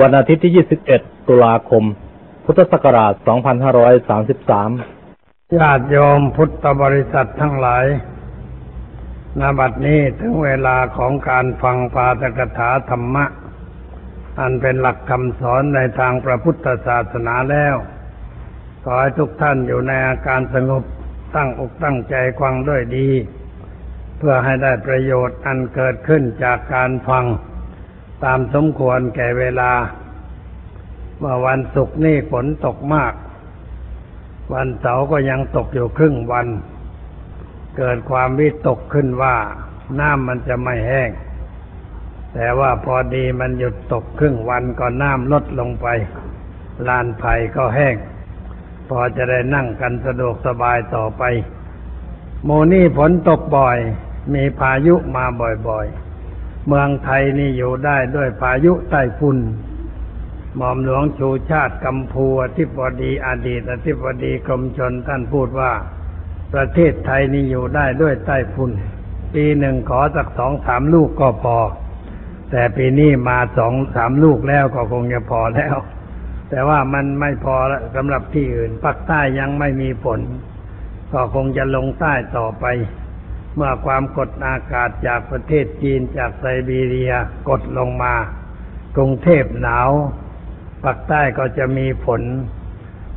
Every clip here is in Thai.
วันอาทิตย์ที่ 21 ตุลาคม พุทธศักราช 2533 ญาติโยมพุทธบริษัททั้งหลายณบัดนี้ถึงเวลาของการฟังปาตกถาธรรมะ อันเป็นหลักคำสอนในทางพระพุทธศาสนาแล้ว ขอให้ทุกท่านอยู่ในอาการสงบตั้งอกตั้งใจฟังด้วยดี เพื่อให้ได้ประโยชน์อันเกิดขึ้นจากการฟัง ตามสมควรแก่เวลาเมื่อวันศุกร์นี่ฝนตกมาก วันเสาร์ก็ยังตกอยู่ครึ่งวัน เกิดความวิตกขึ้นว่าน้ำมันจะไม่แห้ง แต่ว่าพอดีมันหยุดตกครึ่งวันก็น้ำลดลงไป ลานไผ่ก็แห้ง พอจะได้นั่งกันสะดวกสบายต่อไป โมนี่ฝนตกบ่อย มีพายุมาบ่อยๆ เมืองไทยนี่อยู่ได้ด้วยพายุไต้ฝุ่นหม่อมหลวงชูชาติกัมพูอธิบดีอดีตอธิบดีกรมชนท่านพูดว่า ประเทศไทยนี่อยู่ได้ด้วยไต้ฝุ่น ปีหนึ่งขอสักสองสามลูกก็พอ แต่ปีนี้มาสองสามลูกแล้วก็คงจะพอแล้ว แต่ว่ามันไม่พอละสำหรับที่อื่นภาคใต้ยังไม่มีฝนก็คงจะลงใต้ต่อไป เมื่อความกดอากาศจากประเทศจีนจากไซบีเรียกดลงมา กรุงเทพหนาวภาคใต้ก็จะมีฝน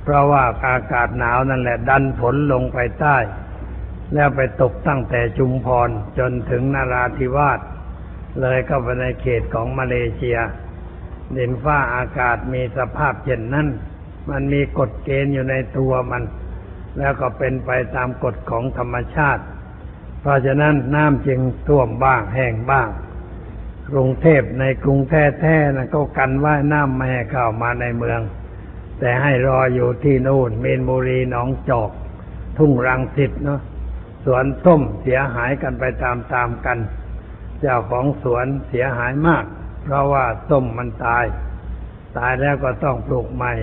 เพราะว่าอากาศหนาวนั่นแหละ ดันฝนลงไปใต้ แล้วไปตกตั้งแต่จุมพรจนถึงนาราธิวาสเลยเข้าไปในเขตของมาเลเซีย ดินฟ้าอากาศมีสภาพเช่นนั้น มันมีกฎเกณฑ์อยู่ในตัวมัน แล้วก็เป็นไปตามกฎของธรรมชาติ เพราะฉะนั้นน้ำจึงท่วมบ้างแห้งบ้าง กรุงเทพในกรุงแท้ๆนะก็กันว่าน้ำไม่ให้เข้ามาในเมือง แต่ให้รออยู่ที่นู่นเมนบุรีหนองจอก ทุ่งรังสิตเนาะสวนส้มเสียหายกันไปตามๆกัน เจ้าของสวนเสียหายมาก เพราะว่าส้มมันตาย ตายแล้วก็ต้องปลูกใหม่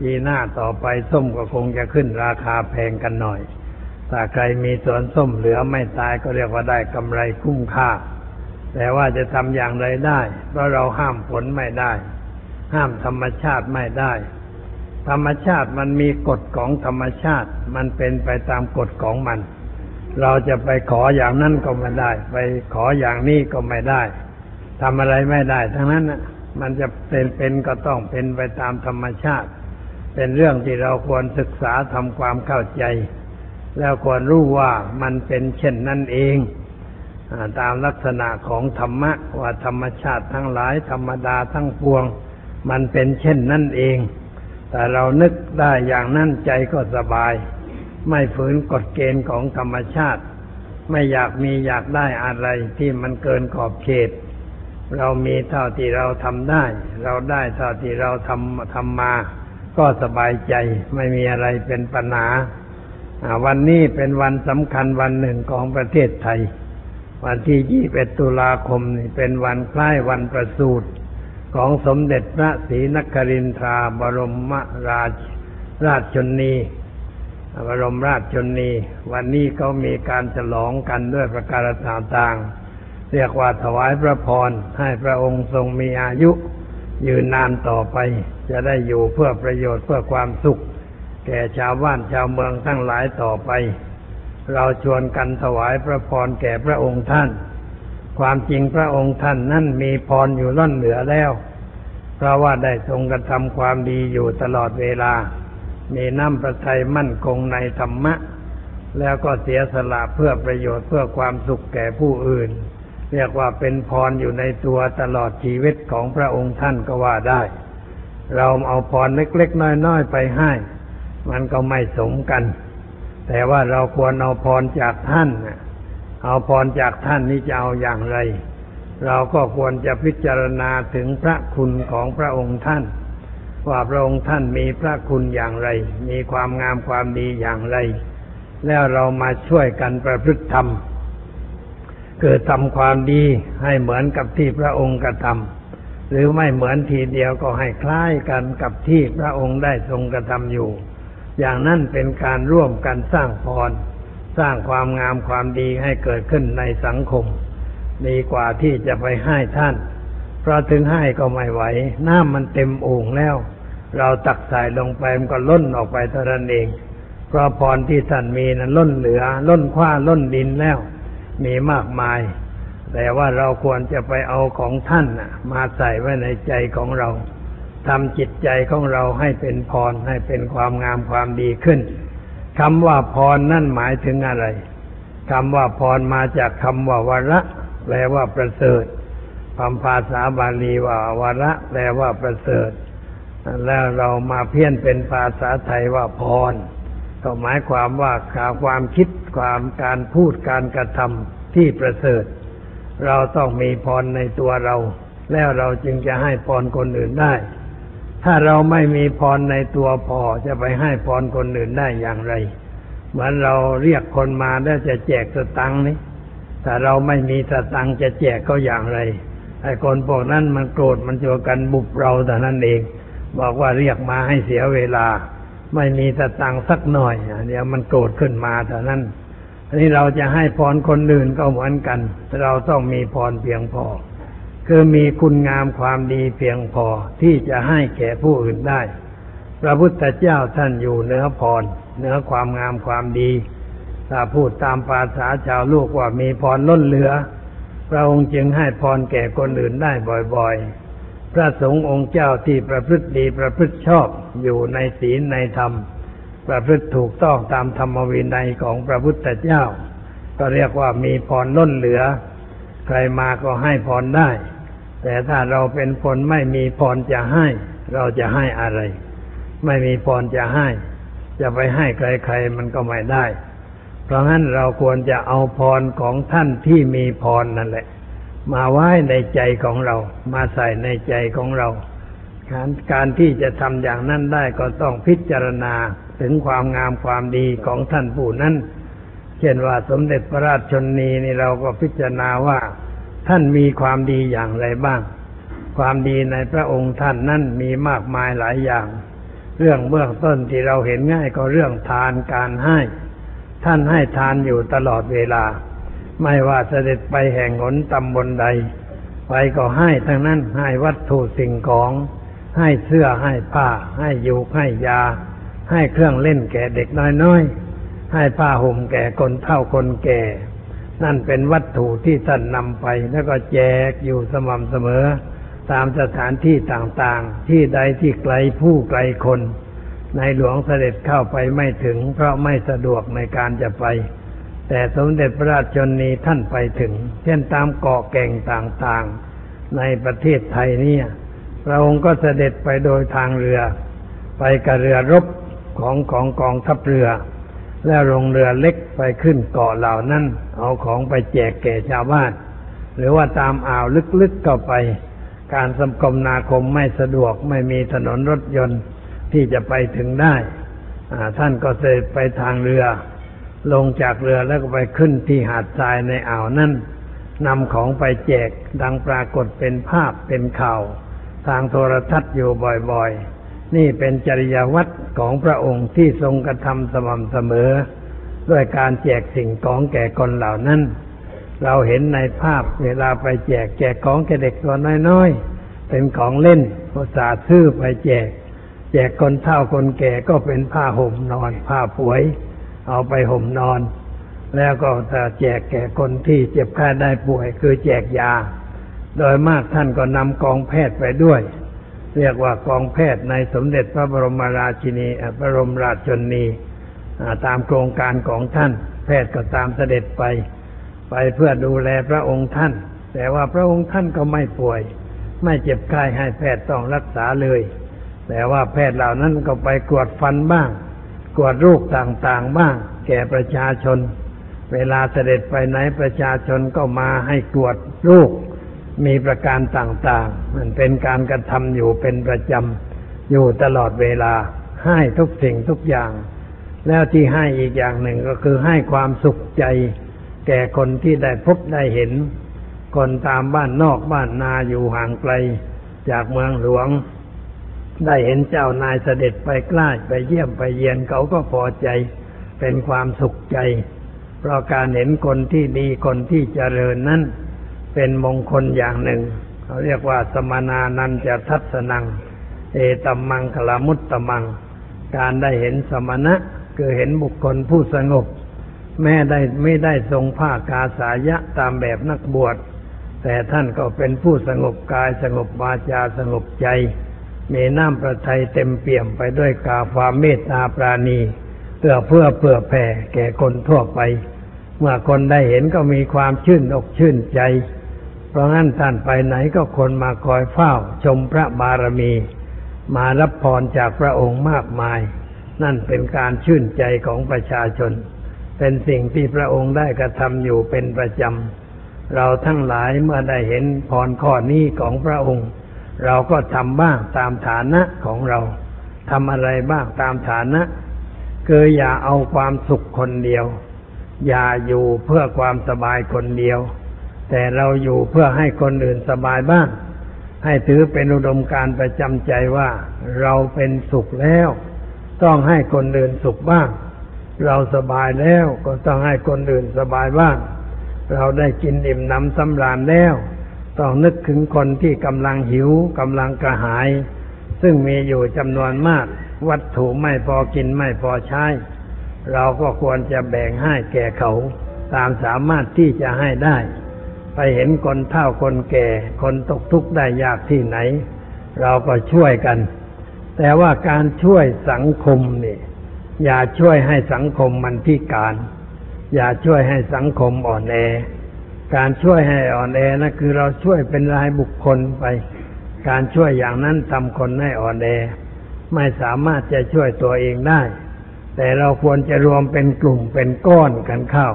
ปีหน้าต่อไปส้มก็คงจะขึ้นราคาแพงกันหน่อย ถ้าใครมีสวนส้มเหลือไม่ตายก็เรียกว่าได้กำไรคุ้มค่า แต่ว่าจะทำอย่างไรได้ เพราะเราห้ามฝนไม่ได้ ห้ามธรรมชาติไม่ได้ ธรรมชาติมันมีกฎของธรรมชาติ มันเป็นไปตามกฎของมัน เราจะไปขออย่างนั้นก็ไม่ได้ ไปขออย่างนี้ก็ไม่ได้ทำอะไรไม่ได้ ทั้งนั้นนะมันจะเป็นเป็นก็ต้องเป็นไปตามธรรมชาติ เป็นเรื่องที่เราควรศึกษาทำความเข้าใจ แล้วควรรู้ว่ามันเป็นเช่นนั้นเองตามลักษณะของธรรมะว่าธรรมชาติทั้งหลายธรรมดาทั้งปวง มันเป็นเช่นนั้นเอง แต่เรานึกได้อย่างนั้นใจก็สบาย ไม่ฝืนกฎเกณฑ์ของธรรมชาติ ไม่อยากมีอยากได้อะไรที่มันเกินขอบเขต เรามีเท่าที่เราทำได้ เราได้เท่าที่เราทำทำมา ก็สบายใจไม่มีอะไรเป็นปัญหา วันนี้เป็นวันสำคัญวันหนึ่งของประเทศไทย วันที่ 21 ตุลาคมนี่เป็นวันคล้ายวันประสูติของสมเด็จพระศรีนครินทราบรมราชราชชนีบรมราชชนนีวันนี้เขามีการฉลองกันด้วยประการต่างๆ เรียกว่าถวายพระพรให้พระองค์ทรงมีอายุยืนนานต่อไป จะได้อยู่เพื่อประโยชน์เพื่อความสุข แก่ชาวบ้านชาวเมืองทั้งหลายต่อไป เราชวนกันถวายพระพรแก่พระองค์ท่าน ความจริงพระองค์ท่านนั่นมีพรอยู่ล้นเหลือแล้ว เพราะว่าได้ทรงกระทำความดีอยู่ตลอดเวลา มีน้ำประทัยมั่นคงในธรรมะ แล้วก็เสียสละเพื่อประโยชน์เพื่อความสุขแก่ผู้อื่น เรียกว่าเป็นพรอยู่ในตัวตลอดชีวิตของพระองค์ท่านก็ว่าได้ เราเอาพรเล็กๆน้อยๆไปให้ มันก็ไม่สมกัน แต่ว่าเราควรเอาพรจากท่านเอาพรจากท่านนี้จะเอาอย่างไร เราก็ควรจะพิจารณาถึงพระคุณของพระองค์ท่าน ว่าพระองค์ท่านมีพระคุณอย่างไร มีความงามความดีอย่างไร แล้วเรามาช่วยกันประพฤติธรรมเกิดทำความดีให้เหมือนกับที่พระองค์กระทำหรือไม่เหมือนทีเดียวก็ให้คล้ายกันกับที่พระองค์ได้ทรงกระทำอยู่ อย่างนั้นเป็นการร่วมกันสร้างพร สร้างความงามความดีให้เกิดขึ้นในสังคม ดีกว่าที่จะไปให้ท่าน เพราะถึงให้ก็ไม่ไหว น้ำมันเต็มโอ่งแล้ว เราตักใส่ลงไปมันก็ล้นออกไปเท่านั้นเอง เพราะพรที่ท่านมีนั้นล้นเหลือ ล้นคว้าล้นดินแล้ว มีมากมาย แต่ว่าเราควรจะไปเอาของท่านมาใส่ไว้ในใจของเรา ทำจิตใจของเราให้เป็นพรให้เป็นความงามความดีขึ้นคำว่าพรนั่นหมายถึงอะไรคำว่าพรมาจากคำว่าวระ แปลว่าประเสริฐคำภาษาบาลีว่าวระ แปลว่าประเสริฐ แล้วเรามาเพี้ยนเป็นภาษาไทยว่าพร ก็หมายความว่าขาความคิดความการพูดการกระทำที่ประเสริฐ เราต้องมีพรในตัวเรา แล้วเราจึงจะให้พรคนอื่นได้ ถ้าเราไม่มีพรในตัวพอจะไปให้พรคนอื่นได้อย่างไร เหมือนเราเรียกคนมาแล้วจะแจกสตังค์นี่ถ้าเราไม่มีสตังค์จะแจกก็อย่างไรไอ้คนพวกนั้นมันโกรธมันจะกันบุบเราแต่นั้นเอง บอกว่าเรียกมาให้เสียเวลา ไม่มีสตังค์สักหน่อยเดี๋ยวมันโกรธขึ้นมาแต่นั้นอันนี้เราจะให้พรคนอื่นก็เหมือนกัน เราต้องมีพรเพียงพอ คือมีคุณงามความดีเพียงพอที่จะให้แก่ผู้อื่นได้ พระพุทธเจ้าท่านอยู่เหนือพรเหนือความงามความดี ถ้าพูดตามภาษาชาวลูกว่ามีพรล้นเหลือ พระองค์จึงให้พรแก่คนอื่นได้บ่อยๆ พระสงฆ์องค์เจ้าที่ประพฤติดีประพฤติชอบอยู่ในศีลในธรรม ประพฤติถูกต้องตามธรรมวินัยของพระพุทธเจ้า ก็เรียกว่ามีพรล้นเหลือ ใครมาก็ให้พรได้ แต่ถ้าเราเป็นคนไม่มีพรจะให้ เราจะให้อะไร ไม่มีพรจะให้ จะไปให้ใครๆมันก็ไม่ได้ เพราะงั้นเราควรจะเอาพรของท่านที่มีพรนั่นแหละ มาไว้ในใจของเรา มาใส่ในใจของเราการการที่จะทำอย่างนั้นได้ก็ต้องพิจารณาถึงความงามความดีของท่านผู้นั้น ช่นว่าสมเด็จพระราชชนนีนี่เราก็พิจารณาว่าท่านมีความดีอย่างไรบ้าง ความดีในพระองค์ท่านนั้นมีมากมายหลายอย่าง เรื่องเบื้องต้นที่เราเห็นง่ายก็เรื่องทานการให้ ท่านให้ทานอยู่ตลอดเวลา ไม่ว่าเสด็จไปแห่งหนตำบลใด ไปก็ให้ทั้งนั้นให้วัตถุสิ่งของ ให้เสื้อให้ผ้า ให้ยูกให้ยา ให้เครื่องเล่นแก่เด็กน้อยๆ ให้ผ้าห่มแก่คนเฒ่าคนแก่ นั่นเป็นวัตถุที่ท่านนำไป แล้วก็แจกอยู่สม่ำเสมอ ตามสถานที่ต่างๆ ที่ใดที่ไกลผู้ไกลคน ในหลวงเสด็จเข้าไปไม่ถึง เพราะไม่สะดวกในการจะไป แต่สมเด็จพระราชชนนีท่านไปถึง เช่นตามเกาะแก่งต่างๆ ในประเทศไทยเนี่ยพระองค์ก็เสด็จไปโดยทางเรือ ไปกับเรือรบของของกองทัพเรือ แล้วลงเรือเล็กไปขึ้นเกาะเหล่านั้น เอาของไปแจกแก่ชาวบ้าน หรือว่าตามอ่าวลึกๆเข้าไป การสัมคมนาคมไม่สะดวกไม่มีถนนรถยนต์ที่จะไปถึงได้ท่านก็เสด็จไปทางเรือ ลงจากเรือแล้วก็ไปขึ้นที่หาดทรายในอ่าวนั้นนำของไปแจกดังปรากฏเป็นภาพเป็นข่าว ทางโทรทัศน์อยู่บ่อยๆ นี่เป็นจริยวัตรของพระองค์ที่ทรงกระทำสม่ำเสมอ ด้วยการแจกสิ่งของแก่คนเหล่านั้น เราเห็นในภาพเวลาไปแจกแจกของแก่เด็กตัวน้อยๆ เป็นของเล่นภาษาซื้อไปแจก แจกคนเฒ่าคนแก่ก็เป็นผ้าห่มนอน ผ้าป่วย เอาไปห่มนอน แล้วก็จะแจกแก่คนที่เจ็บไข้ได้ป่วยคือแจกยา โดยมากท่านก็นำกองแพทย์ไปด้วย เรียกว่ากองแพทย์ในสมเด็จพระบรมราชินีพระบรมราชชนีตามโครงการของท่าน แพทย์ก็ตามเสด็จไป ไปเพื่อดูแลพระองค์ท่าน แต่ว่าพระองค์ท่านก็ไม่ป่วย ไม่เจ็บไข้ให้แพทย์ต้องรักษาเลย แต่ว่าแพทย์เหล่านั้นก็ไปกวดฟันบ้าง กวดโรคต่างๆบ้าง แก่ประชาชน เวลาเสด็จไปไหนประชาชนก็มาให้ตรวจโรค มีประการต่างๆ มันเป็นการกระทำอยู่เป็นประจำอยู่ตลอดเวลา ให้ทุกสิ่งทุกอย่าง แล้วที่ให้อีกอย่างหนึ่งก็คือให้ความสุขใจ แก่คนที่ได้พบได้เห็น คนตามบ้านนอกบ้านนาอยู่ห่างไกล จากเมืองหลวง ได้เห็นเจ้านายเสด็จไปใกล้ไปเยี่ยมไปเยียนเขาก็พอใจ เป็นความสุขใจ เพราะการเห็นคนที่ดีคนที่เจริญนั้น เป็นมงคลอย่างหนึ่ง เขาเรียกว่า สมนานันจะทัศนัง เอตัมมังคลามุตตมัง การได้เห็นสมณะคือเห็นบุคคลผู้สงบ แม้ได้ไม่ได้ทรงผ้ากาสายะตามแบบนักบวช แต่ท่านก็เป็นผู้สงบกายสงบวาจาสงบใจ มีน้ำประทัยเต็มเปี่ยมไปด้วยกาความเมตตาปราณีเพื่อเพื่อเพื่อแผ่แก่คนทั่วไป เมื่อคนได้เห็นก็มีความชื่นอกชื่นใจ เพราะงั้นท่านไปไหนก็คนมาคอยเฝ้า ชมพระบารมี มารับพรจากพระองค์มากมาย นั่นเป็นการชื่นใจของประชาชน เป็นสิ่งที่พระองค์ได้กระทำอยู่เป็นประจำ เราทั้งหลายเมื่อได้เห็นพรข้อนี้ของพระองค์ เราก็ทำบ้างตามฐานะของเราทำอะไรบ้างตามฐานะคืออย่าเอาความสุขคนเดียว อย่าอยู่เพื่อความสบายคนเดียว แต่เราอยู่เพื่อให้คนอื่นสบายบ้าง ให้ถือเป็นอุดมการประจำใจว่าเราเป็นสุขแล้ว ต้องให้คนอื่นสุขบ้าง เราสบายแล้วก็ต้องให้คนอื่นสบายบ้าง เราได้กินอิ่มหนำสำราญแล้ว ต้องนึกถึงคนที่กำลังหิวกำลังกระหาย ซึ่งมีอยู่จำนวนมาก วัตถุไม่พอกินไม่พอใช้ เราก็ควรจะแบ่งให้แก่เขา ตามสามารถที่จะให้ได้ ไปเห็นคนเฒ่าคนแก่ คนตกทุกข์ได้ยากที่ไหน เราก็ช่วยกัน แต่ว่าการช่วยสังคมนี่อย่าช่วยให้สังคมมันพิการ อย่าช่วยให้สังคมอ่อนแอ การช่วยให้อ่อนแอนะคือเราช่วยเป็นรายบุคคลไป การช่วยอย่างนั้นทำคนให้อ่อนแอ ไม่สามารถจะช่วยตัวเองได้ แต่เราควรจะรวมเป็นกลุ่มเป็นก้อนกันเข้า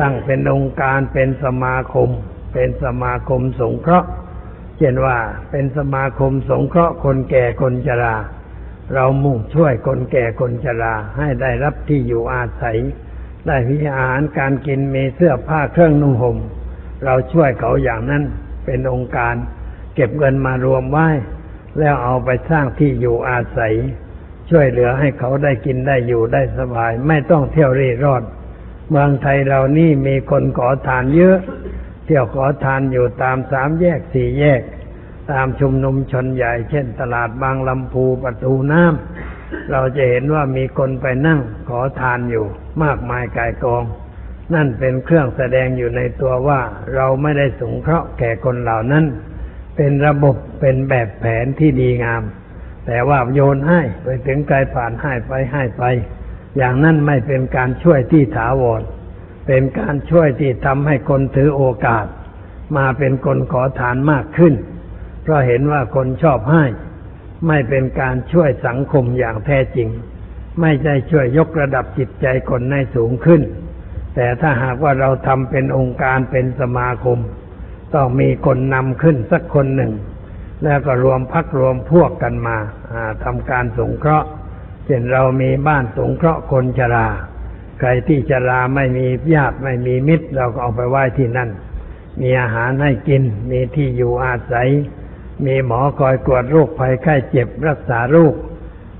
ตั้งเป็นองค์การเป็นสมาคม เป็นสมาคมสงเคราะห์เช่นว่าเป็นสมาคมสงเคราะห์คนแก่คนชรา เรามุ่งช่วยคนแก่คนชราให้ได้รับที่อยู่อาศัย ได้มีอาหารการกินมีเสื้อผ้าเครื่องนุ่งห่มเราช่วยเขาอย่างนั้นเป็นองค์การ เก็บเงินมารวมไว้ แล้วเอาไปสร้างที่อยู่อาศัย ช่วยเหลือให้เขาได้กินได้อยู่ได้สบาย ไม่ต้องเที่ยวเร่ร่อน เมืองไทยเรานี่มีคนขอทานเยอะ เที่ยวขอทานอยู่ตามสามแยกสี่แยก ตามชุมนุมชนใหญ่ เช่นตลาดบางลำพูประตูน้ำเราจะเห็นว่ามีคนไปนั่งขอทานอยู่ มากมายกายกอง นั่นเป็นเครื่องแสดงอยู่ในตัวว่าเราไม่ได้สงเคราะห์แก่คนเหล่านั้น เป็นระบบเป็นแบบแผนที่ดีงาม แต่ว่าโยนให้ไปถึงไกลผ่านให้ไปให้ไป อย่างนั้นไม่เป็นการช่วยที่ถาวร เป็นการช่วยที่ทำให้คนถือโอกาส มาเป็นคนขอทานมากขึ้น เพราะเห็นว่าคนชอบให้ ไม่เป็นการช่วยสังคมอย่างแท้จริง ไม่ใช่ช่วยยกระดับจิตใจคนให้สูงขึ้น แต่ถ้าหากว่าเราทำเป็นองค์การเป็นสมาคม ต้องมีคนนำขึ้นสักคนหนึ่ง แล้วก็รวมพักรวมพวกกันมาทำการสงเคราะห์ ช่นเรามีบ้านสงเคราะห์คนชรา ใครที่ชราไม่มีญาติไม่มีมิตร เราก็เอาไปไหว้ที่นั่น มีอาหารให้กิน มีที่อยู่อาศัย มีหมอคอยตรวจโรคภัยไข้เจ็บรักษาโรค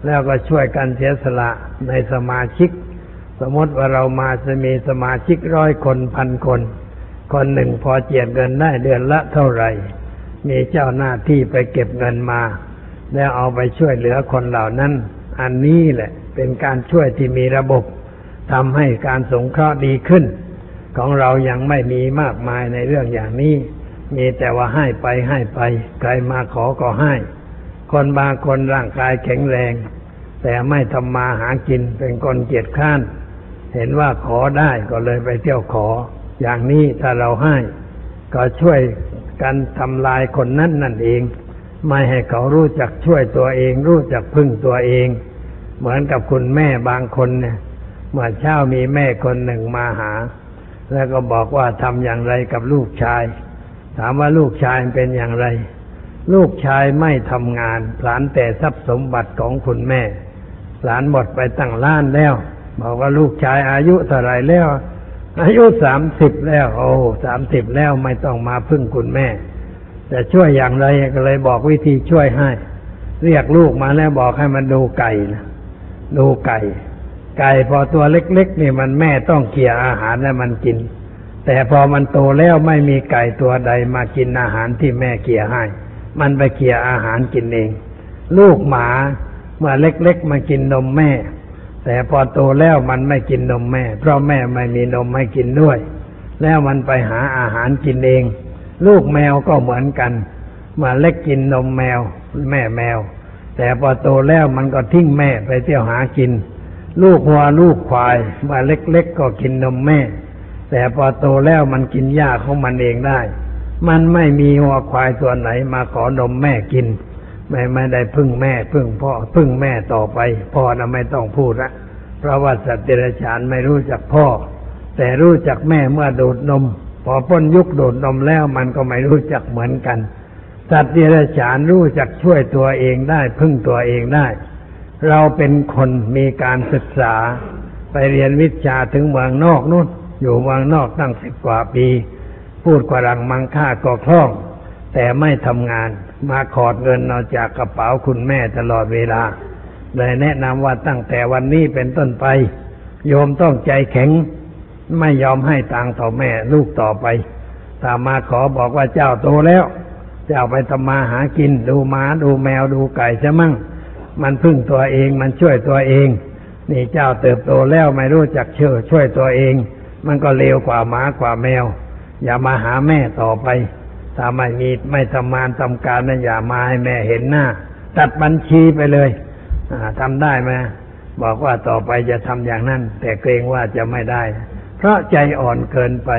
แล้วก็ช่วยกันเสียสละในสมาชิก สมมติว่าเรามาจะมีสมาชิกร้อยคนพันคน คนหนึ่งพอเจียดเงินได้เดือนละเท่าไหร่ มีเจ้าหน้าที่ไปเก็บเงินมา แล้วเอาไปช่วยเหลือคนเหล่านั้น อันนี้แหละเป็นการช่วยที่มีระบบทำให้การสงเคราะห์ดีขึ้น ของเรายังไม่มีมากมายในเรื่องอย่างนี้ มีแต่ว่าให้ไปให้ไปใครมาขอก็ให้ คนบางคนร่างกายแข็งแรง แต่ไม่ทำมาหากินเป็นคนเกียจข้าน เห็นว่าขอได้ก็เลยไปเที่ยวขอ อย่างนี้ถ้าเราให้ ก็ช่วยกันทำลายคนนั้นนั่นเอง ไม่ให้เขารู้จักช่วยตัวเอง รู้จักพึ่งตัวเอง เหมือนกับคุณแม่บางคนเนี่ยเมื่อเช้ามีแม่คนหนึ่งมาหา แล้วก็บอกว่าทำอย่างไรกับลูกชาย ถามว่าลูกชายเป็นอย่างไร ลูกชายไม่ทำงานผลานแต่ทรัพย์สมบัติของคุณแม่ผลานหมดไปตั้งล้านแล้ว บอกว่าลูกชายอายุเท่าไรแล้ว อายุสามสิบแล้ว โอ้สามสิบแล้วไม่ต้องมาพึ่งคุณแม่ แต่ช่วยอย่างไรก็เลยบอกวิธีช่วยให้ เรียกลูกมาแล้วบอกให้มันดูไก่นะ ดูไก่ ไก่พอตัวเล็กๆนี่มันแม่ต้องเกี่ยอาหารแล้วมันกิน แต่พอมันโตแล้วไม่มีไก่ตัวใดมากินอาหารที่แม่เกี่ยให้ มันไปเกี่ยอาหารกินเอง ลูกหมาเมื่อเล็กๆมากินนมแม่ แต่พอโตแล้วมันไม่กินนมแม่ เพราะแม่ไม่มีนมให้กินด้วย แล้วมันไปหาอาหารกินเอง ลูกแมวก็เหมือนกัน เมื่อเล็กกินนมแมว แม่แมว แต่พอโตแล้วมันก็ทิ้งแม่ไปเที่ยวหากิน ลูกวัวลูกควายมื่อเล็กๆก็กินนมแม่ แต่พอโตแล้วมันกินหญ้าของมันเองได้ มันไม่มีวัวควายตัวไหนมาขอนมแม่กิน ไม่ไม่ได้พึ่งแม่พึ่งพ่อพึ่งแม่ต่อไป พ่อนะไม่ต้องพูดละเพราะว่าสัตว์เดรัจฉานไม่รู้จักพ่อ แต่รู้จักแม่เมื่อดูดนม พอพ้นยุคดูดนมแล้วมันก็ไม่รู้จักเหมือนกัน สัตว์เดรัจฉานรู้จักช่วยตัวเองได้พึ่งตัวเองได้ เราเป็นคนมีการศึกษา ไปเรียนวิชาถึงเมืองนอกนู่นอยู่เมืองนอกตั้งสิบกว่าปี พูดกว่ารังมังค่าก็คล่อง แต่ไม่ทำงานมาขอดเงินเอาจากกระเป๋าคุณแม่ตลอดเวลาเลยแนะนำว่าตั้งแต่วันนี้เป็นต้นไป โยมต้องใจแข็ง ไม่ยอมให้ตังค์ต่อแม่ลูกต่อไปถ้ามาขอบอกว่าเจ้าโตแล้ว เจ้าไปทำมาหากิน ดูหมาดูแมวดูไก่จะมั่ง มันพึ่งตัวเองมันช่วยตัวเอง นี่เจ้าเติบโตแล้วไม่รู้จักเชื่อช่วยตัวเอง มันก็เลวกว่าหมากว่าแมว อย่ามาหาแม่ต่อไปถ้าไม่มีไม่ทำงานทำการนั้นอย่ามาให้แม่เห็นหน้า ตัดบัญชีไปเลยทำได้ไหมบอกว่าต่อไปจะทำอย่างนั้น แต่เกรงว่าจะไม่ได้ เพราะใจอ่อนเกินไป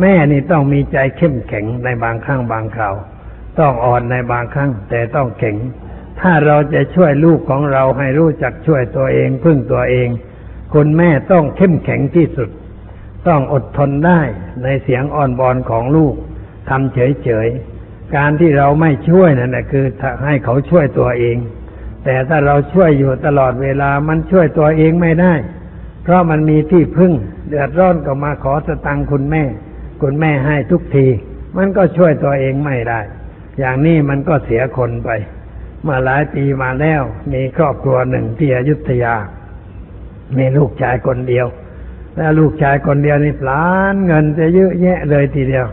แม่นี่ต้องมีใจเข้มแข็งในบางครั้งบางคราว ต้องอ่อนในบางครั้ง แต่ต้องแข็งถ้าเราจะช่วยลูกของเราให้รู้จักช่วยตัวเองพึ่งตัวเอง คุณแม่ต้องเข้มแข็งที่สุด ต้องอดทนได้ในเสียงอ่อนบอนของลูกทำเฉยๆ การที่เราไม่ช่วยนั่นแหละคือให้เขาช่วยตัวเอง แต่ถ้าเราช่วยอยู่ตลอดเวลามันช่วยตัวเองไม่ได้ เพราะมันมีที่พึ่ง เดือดร้อนก็มาขอสตังค์คุณแม่ คุณแม่ให้ทุกที มันก็ช่วยตัวเองไม่ได้ อย่างนี้มันก็เสียคนไปมื่อหลายปีมาแล้ว มีครอบครัวหนึ่งที่อยุธยา มีลูกชายคนเดียว แล้วลูกชายคนเดียวนี่ปลานเงินจะเยอะแยะเลยทีเดียว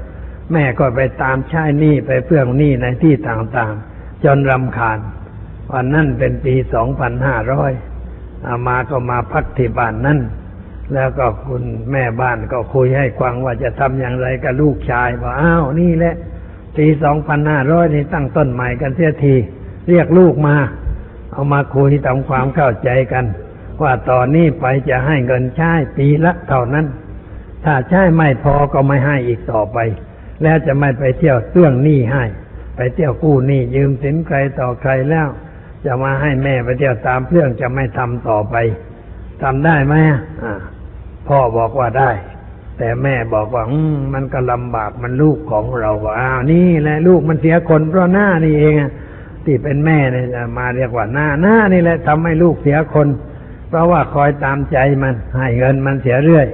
แม่ก็ไปตามใช้หนี้ไปเพื่องหนี้ในที่ต่างๆ จนรำคาญวันนั้นเป็นปีสองพันห้าร้อยอามาก็มาพักที่บ้านนั่น แล้วก็คุณแม่บ้านก็คุยให้ฟังว่าจะทำอย่างไรกับลูกชายบอกอ้าวนี่แหละ ปีสองพันห้าร้อยนี่ตั้งต้นใหม่กันเสียที เรียกลูกมา เอามาคุยทำความเข้าใจกัน ว่าต่อนนี้ไปจะให้เงินใช้ปีละเท่านั้น ถ้าใช้ไม่พอก็ไม่ให้อีกต่อไป แล้วจะไม่ไปเที่ยวเตื้องหนี้ให้ ไปเที่ยวกู้หนี้ยืมสินใครต่อใครแล้ว จะมาให้แม่ไปเที่ยวตามเรื่องจะไม่ทำต่อไปทำได้ไหมอ่าพ่อบอกว่าได้ แต่แม่บอกว่ามันก็ลำบากมันลูกของเราว่าอ้าวนี่แหละลูกมันเสียคนเพราะหน้านี่เองที่เป็นแม่เนี่ยมาเรียกว่าหน้าหน้านี่แหละทำให้ลูกเสียคน เพราะว่าคอยตามใจมันให้เงินมันเสียเรื่อย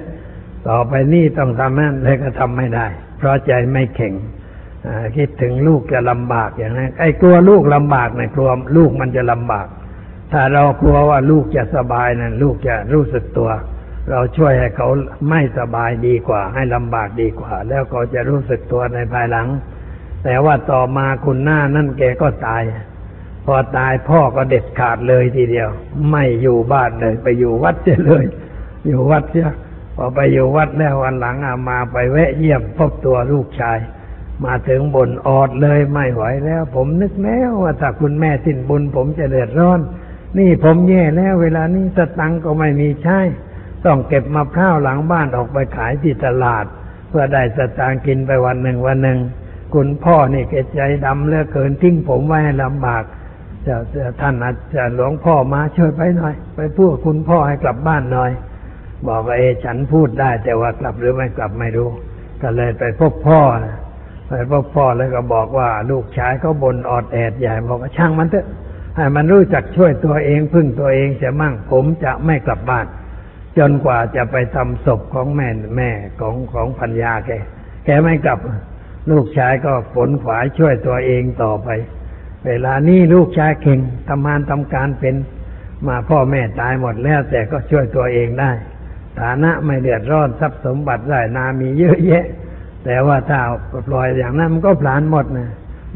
ต่อไปนี่ต้องทำนั่นเลยก็ทำไม่ได้ เพราะใจไม่แข็งคิดถึงลูกจะลำบากอย่างนั้นไอ้กลัวลูกลำบากเนี่ยกลัวลูกมันจะลำบาก ถ้าเรากลัวว่าลูกจะสบายนั่นลูกจะรู้สึกตัว เราช่วยให้เขาไม่สบายดีกว่า ให้ลำบากดีกว่า แล้วเขาจะรู้สึกตัวในภายหลัง แต่ว่าต่อมาคุณหน้านั่นแกก็ตาย พอตายพ่อก็เด็ดขาดเลยทีเดียว ไม่อยู่บ้านเลย ไปอยู่วัดเสียเลย อยู่วัดเสียพอไปอยู่วัดแล้ววันหลังอามาไปแวะเยี่ยมพบตัวลูกชาย มาถึงบนออดเลยไม่ไหวแล้ว ผมนึกแล้วว่าถ้าคุณแม่สิ้นบุญผมจะเดือดร้อน นี่ผมแย่แล้ว เวลานี้สตังก็ไม่มีใช้ ต้องเก็บมะพร้าวหลังบ้านออกไปขายที่ตลาด เพื่อได้สตางค์กินไปวันหนึ่งวันหนึ่งคุณพ่อนี่เกใจดำเหลือเกินทิ้งผมไว้ให้ลำบากจะจะท่านอาจารย์หลวงพ่อมาช่วยไปหน่อย ไปพูดคุณพ่อให้กลับบ้านหน่อย บอกว่าเอฉันพูดได้แต่ว่ากลับหรือไม่กลับไม่รู้ก็เลยไปพบพ่อนะไปพบพ่อแล้วก็บอกว่า ลูกชายเขาบนออดแอดใหญ่บอกว่าช่างมันเถอะให้มันรู้จักช่วยตัวเองพึ่งตัวเองเสียมั่งผมจะไม่กลับบ้าน จนกว่าจะไปทำศพของแม่แม่ของของพัญญาแก แกไม่กลับ ลูกชายก็ฝนฝายช่วยตัวเองต่อไป เวลานี้ลูกชายเก่งทำงานทำการเป็นมาพ่อแม่ตายหมดแล้วแต่ก็ช่วยตัวเองได้ ฐานะไม่เดือดร้อนทรัพย์สมบัติได้นามีเยอะแยะ แต่ว่าถ้าปล่อยอย่างนั้นมันก็ผลาญหมดนะ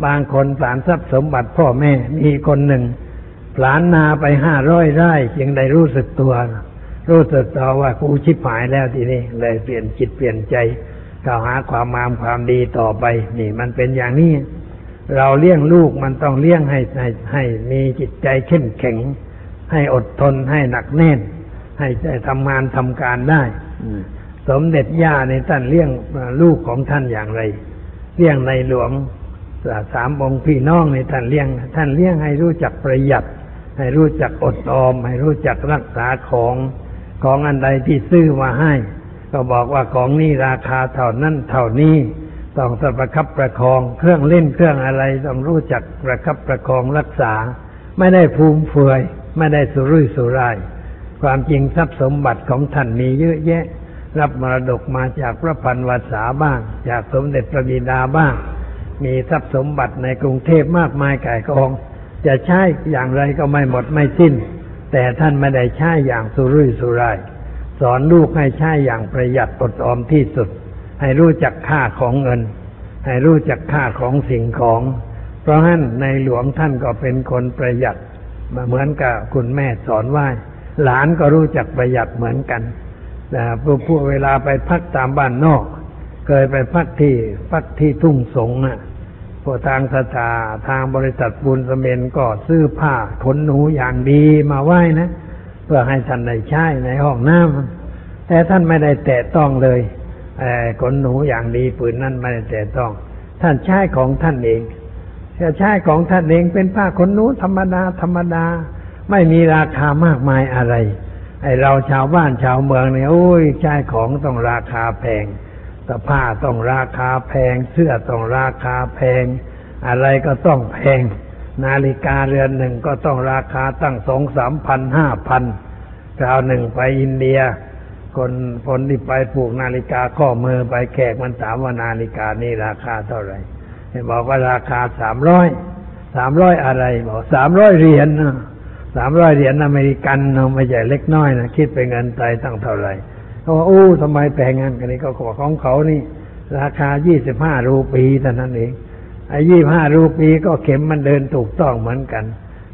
บางคนผลาญทรัพย์สมบัติพ่อแม่มีคนหนึ่งผลาญนาไปห้าร้อยไร่ยังได้รู้สึกตัวนะ รู้สึกตัวว่ากูชิบหายแล้วทีนี้เลยเปลี่ยนจิตเปลี่ยนใจกล่าวหาความงามความดีต่อไป นี่มันเป็นอย่างนี้ เราเลี้ยงลูกมันต้องเลี้ยงให้ให้ให้มีจิตใจเข้มแข็ง ให้อดทนให้หนักแน่น ให้ได้ทำงานทำการได้สมเด็จย่าในท่านเลี้ยงลูกของท่านอย่างไรเลี้ยงในหลวงสามองค์พี่น้องในท่านเลี้ยง ท่านเลี้ยงให้รู้จักประหยัด ให้รู้จักอดออม ให้รู้จักรักษาของ ของอันใดที่ซื้อมาให้ ก็บอกว่าของนี้ราคาเท่านั้นเท่านี้ต้องสประคับประคอง เครื่องเล่นเครื่องอะไรต้องรู้จักประคับประคองรักษา ไม่ได้ภูมิเฟือยไม่ได้สุรุ่ยสุร่าย ความจริงทรัพย์สมบัติของท่านมีเยอะแยะ รับมรดกมาจากพระพันวษาบ้าง จากสมเด็จพระบิดาบ้าง มีทรัพย์สมบัติในกรุงเทพมากมายก่ายกอง จะใช้อย่างไรก็ไม่หมดไม่สิ้น แต่ท่านไม่ได้ใช้อย่างสุรุ่ยสุร่ายสอนลูกให้ใช้อย่างประหยัดอดออมที่สุด ให้รู้จักค่าของเงิน ให้รู้จักค่าของสิ่งของ เพราะฉะนั้นในหลวงท่านก็เป็นคนประหยัดมาเหมือนกับคุณแม่สอนว่าหลานก็รู้จักประหยัดเหมือนกันแต่พวกเวลาไปพักตามบ้านนอก เคยไปพักที่พักที่ทุ่งสงน่ะ พวกทางสถาทางบริษัทบุญสเมนก็ซื้อผ้าขนหนูอย่างดีมาไหว้นะเพื่อให้ท่านได้ใช้ในห้องน้ำแต่ท่านไม่ได้แตะต้องเลยขนหนูอย่างดีปืนนั้นไม่ได้แตะต้อง ท่านใช้ของท่านเองจะใช้ของท่านเองเป็นผ้าขนหนูธรรมดาธรรมดา ไม่มีราคามากมายอะไรไอเราชาวบ้านชาวเมืองเนี่ยโอ้ยใช้ของต้องราคาแพง สผ้าต้องราคาแพง เสื้อต้องราคาแพง อะไรก็ต้องแพง นาฬิกาเรือนหนึ่งก็ต้องราคาตั้งสองสามพันห้าพันคราวหนึ่งไปอินเดีย คนคนที่ไปปลูกนาฬิกาข้อมือไปแขกมันถามว่านาฬิกานี่ราคาเท่าไหร่บอกว่าราคาสามร้อยสามร้อยอะไรบอกสามร้อยเหรียญสามร้อยเหรียญอเมริกันนะไม่ใช่เล็กน้อยนะคิดเป็นเงินไทยตั้งเท่าไหร่ เขาว่าโอ้ทำไมแพงงั้นกันนี้ก็ขอของเขานี่ ราคายี่สิบห้ารูปีเท่านั้นเองไอ้ยี่ห้ารูปีก็เข็มมันเดินถูกต้องเหมือนกัน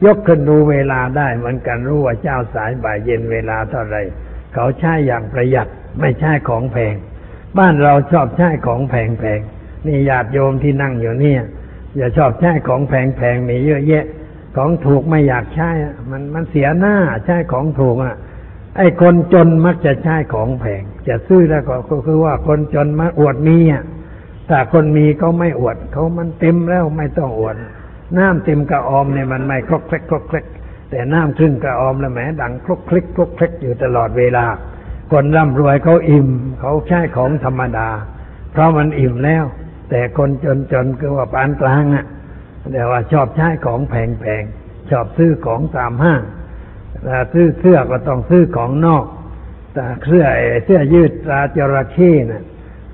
ยกขึ้นดูเวลาได้เหมือนกันรู้ว่าเจ้าสายบ่ายเย็นเวลาเท่าไรเขาใช้อย่างประหยัดไม่ใช่ของแพง บ้านเราชอบใช้ของแพงๆนี่ญาติโยมที่นั่งอยู่เนี่ย อย่าชอบใช้ของแพงๆมีเยอะแยะ ของถูกไม่อยากใช้มันมันเสียหน้าใช้ของถูกอะ ไอ้คนจนมักจะใช้ของแพงจะซื้อแล้วก็คือว่าคนจนมาอวดมีอะแต่คนมีเขาไม่อวดเขามันเต็มแล้วไม่ต้องอวดน้ำเต็มกระออมเนี่ยมันไม่คลกคลกคลกคลกแต่น้ำครึ่งกระออมแล้วแหมดังคลกคลิกคลกคลิกอยู่ตลอดเวลา คนร่ำรวยเขาอิ่มเขาใช้ของธรรมดา เพราะมันอิ่มแล้ว แต่คนจนจนคือว่าปานกลางอะแต่ว่าชอบใช้ของแพงๆชอบซื้อของตามห้าง แต่ซื้อเสื้อก็ต้องซื้อของนอกแต่เสื้อเสื้อยืดตราจระเข้น่ะ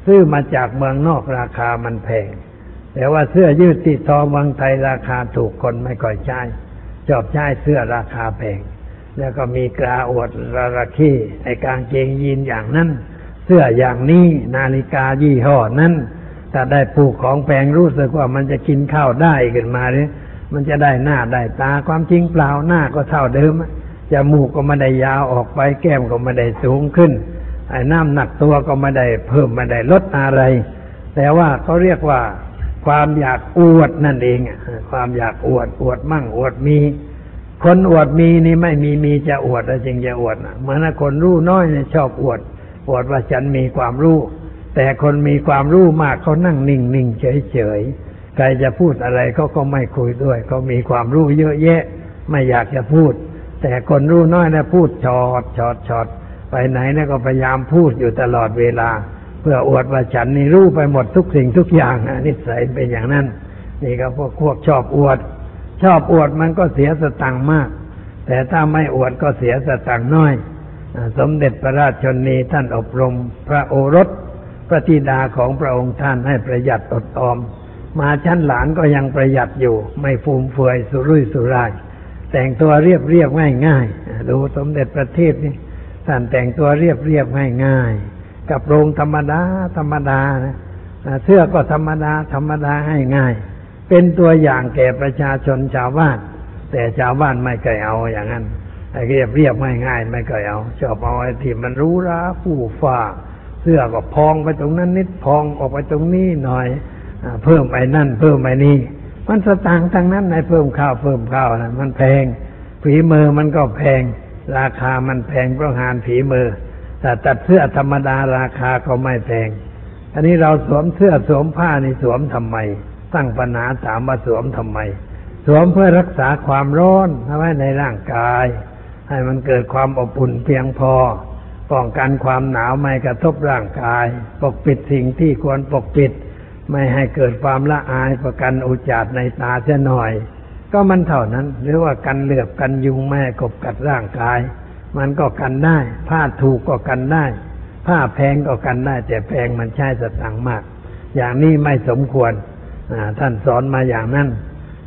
ซื้อมาจากเมืองนอกราคามันแพง แต่ว่าเสื้อยืดติดทอเมืองไทยราคาถูกคนไม่ค่อยใช้ชอบใช้เสื้อราคาแพง แล้วก็มีกราอวดราเข้ไอกางเกงยีนอย่างนั้น เสื้ออย่างนี้นาฬิกายี่ห้อนั้นถ้าได้ปลูกของแพงรู้สึกว่ามันจะกินข้าวได้ขึ้นมาเนี่ยมันจะได้หน้าได้ตาความจริงเปล่าหน้าก็เท่าเดิม จมูกก็ไม่ได้ยาวออกไป แก้มก็ไม่ได้สูงขึ้นไอ้น้ำหนักตัวก็ไม่ได้เพิ่มไม่ได้ลดอะไร แต่ว่าเขาเรียกว่า ความอยากอวดนั่นเองความอยากอวดอวดมั่งอวดมี คนอวดมีนี่ไม่มีมีจะอวดแต่จริงจะอวดเหมือนคนรู้น้อยเนี่ยชอบอวด อวดว่าฉันมีความรู้แต่คนมีความรู้มากเขานั่งนิ่งนิ่งเฉยเฉยใครจะพูดอะไรเขาก็ไม่คุยด้วยเขามีความรู้เยอะแยะ ไม่อยากจะพูด แต่คนรู้น้อยนะพูดชอดชอดชอดไปไหนนะก็พยายามพูดอยู่ตลอดเวลา เพื่ออวดว่าฉันนี่รู้ไปหมดทุกสิ่งทุกอย่างนิสัยเป็นอย่างนั้น นี่ก็พวกพวกชอบอวด ชอบอวดมันก็เสียสตังค์มาก แต่ถ้าไม่อวดก็เสียสตังค์น้อย สมเด็จพระราชชนีท่านอบรมพระโอรสพระธิดาของพระองค์ท่านให้ประหยัดอดออม มาชั้นหลานก็ยังประหยัดอยู่ ไม่ฟูมเฟือยสุรุ่ยสุร่าย แต่งตัวเรียบเรียบง่ายง่ายดูสมเด็จประเทศนี่ท่านแต่งตัวเรียบเรียบง่ายง่ายกับโรงธรรมดาธรรมดานะเสื้อก็ธรรมดา ธรรมดาให้ง่าย เป็นตัวอย่างแก่ประชาชนชาวบ้าน แต่ชาวบ้านไม่เคยเอาอย่างนั้นไอ้เรียบเรียบง่ายง่ายไม่เคยเอาชอบเอาไอ้ที่มันรู้ราผู้ฟ้าเสื้อก็พองไปตรงนั้นนิดพองออกไปตรงนี้หน่อยเพิ่มไอ้นั่น เพิ่มไอ้นี่ มันสตางค์ทั้งนั้นในเพิ่มข้าวเพิ่มข้าวนะมันแพงฝีมือมันก็แพง ราคามันแพงเพราะงานฝีมือแต่ตัดเสื้อธรรมดาราคาก็ไม่แพงอันนี้เราสวมเสื้อสวมผ้านี่สวมทำไม ตั้งปัญหาถามว่าสวมทำไม สวมเพื่อรักษาความร้อนเอาไว้ในร่างกาย ให้มันเกิดความอบอุ่นเพียงพอ ป้องกันความหนาวไม่กระทบร่างกาย ปกปิดสิ่งที่ควรปกปิด ไม่ให้เกิดความละอายประกันอุจจารในตาเสียหน่อย ก็มันเท่านั้น หรือว่ากันเหลือบกันยุงไม่กบกัดร่างกาย มันก็กันได้ ผ้าถูกก็กันได้ ผ้าแพงก็กันได้ แต่แพงมันใช้สตังมาก อย่างนี้ไม่สมควรท่านสอนมาอย่างนั้น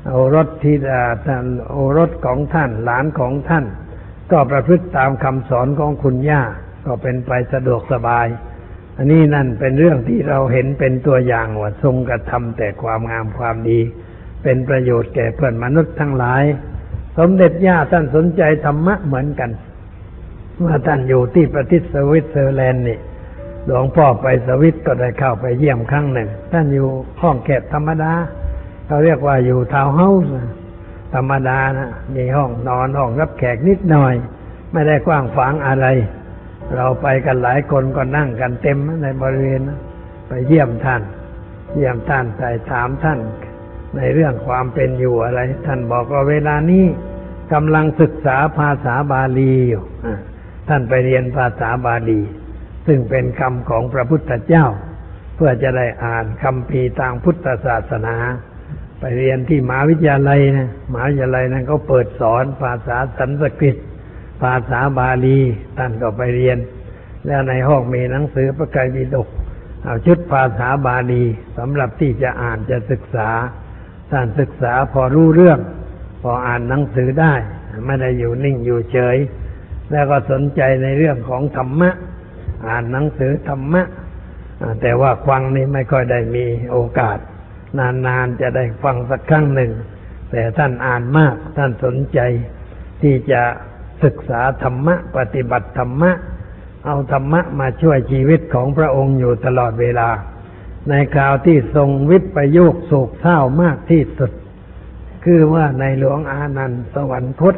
โอรสที่อาท่านโอรสของท่านหลานของท่าน ก็ประพฤติตามคำสอนของคุณย่าก็เป็นไปสะดวกสบาย อันนี้นั่นเป็นเรื่องที่เราเห็นเป็นตัวอย่างว่าทรงกระทำแต่ความงามความดี เป็นประโยชน์แก่เพื่อนมนุษย์ทั้งหลาย สมเด็จย่าท่านสนใจธรรมะเหมือนกันเมื่อท่านอยู่ที่ประเทศสวิตเซอร์แลนด์นี่หลวงพ่อไปสวิสก็ได้เข้าไปเยี่ยมครั้งหนึ่ง ท่านอยู่ห้องแคบธรรมดาเขาเรียกว่าอยู่ทาวน์เฮาส์ธรรมดานะมีห้องนอนห้องรับแขกนิดหน่อย ไม่ได้กว้างฝางอะไร เราไปกันหลายคนก็นั่งกันเต็มในบริเวณนะไปเยี่ยมท่าน เยี่ยมท่านใส่ถามท่าน ในเรื่องความเป็นอยู่อะไร ท่านบอกว่าเวลานี้กำลังศึกษาภาษาบาลีอยู่ท่านไปเรียนภาษาบาลี ซึ่งเป็นคำของพระพุทธเจ้า เพื่อจะได้อ่านคำพีทางพุทธศาสนา ไปเรียนที่มหาวิทยาลัยนะมหาวิทยาลัยนั้นเขาเปิดสอนภาษาสันสกฤต ภาษาบาลีท่านก็ไปเรียน แล้วในห้องมีหนังสือพระไตรปิฎกเอาชุดภาษาบาลีสำหรับที่จะอ่านจะศึกษาท่านศึกษาพอรู้เรื่อง พออ่านหนังสือได้ ไม่ได้อยู่นิ่งอยู่เฉย แล้วก็สนใจในเรื่องของธรรมะ อ่านหนังสือธรรมะ แต่ว่าฟังนี่ไม่ค่อยได้มีโอกาส นานๆจะได้ฟังสักครั้งหนึ่ง แต่ท่านอ่านมากท่านสนใจที่จะ ศึกษาธรรมะ ปฏิบัติธรรมะ เอาธรรมะมาช่วยชีวิตของพระองค์อยู่ตลอดเวลา ในคราวที่ทรงวิปโยคโศกเศร้ามากที่สุด คือว่าในหลวงอานันต์สวรรคต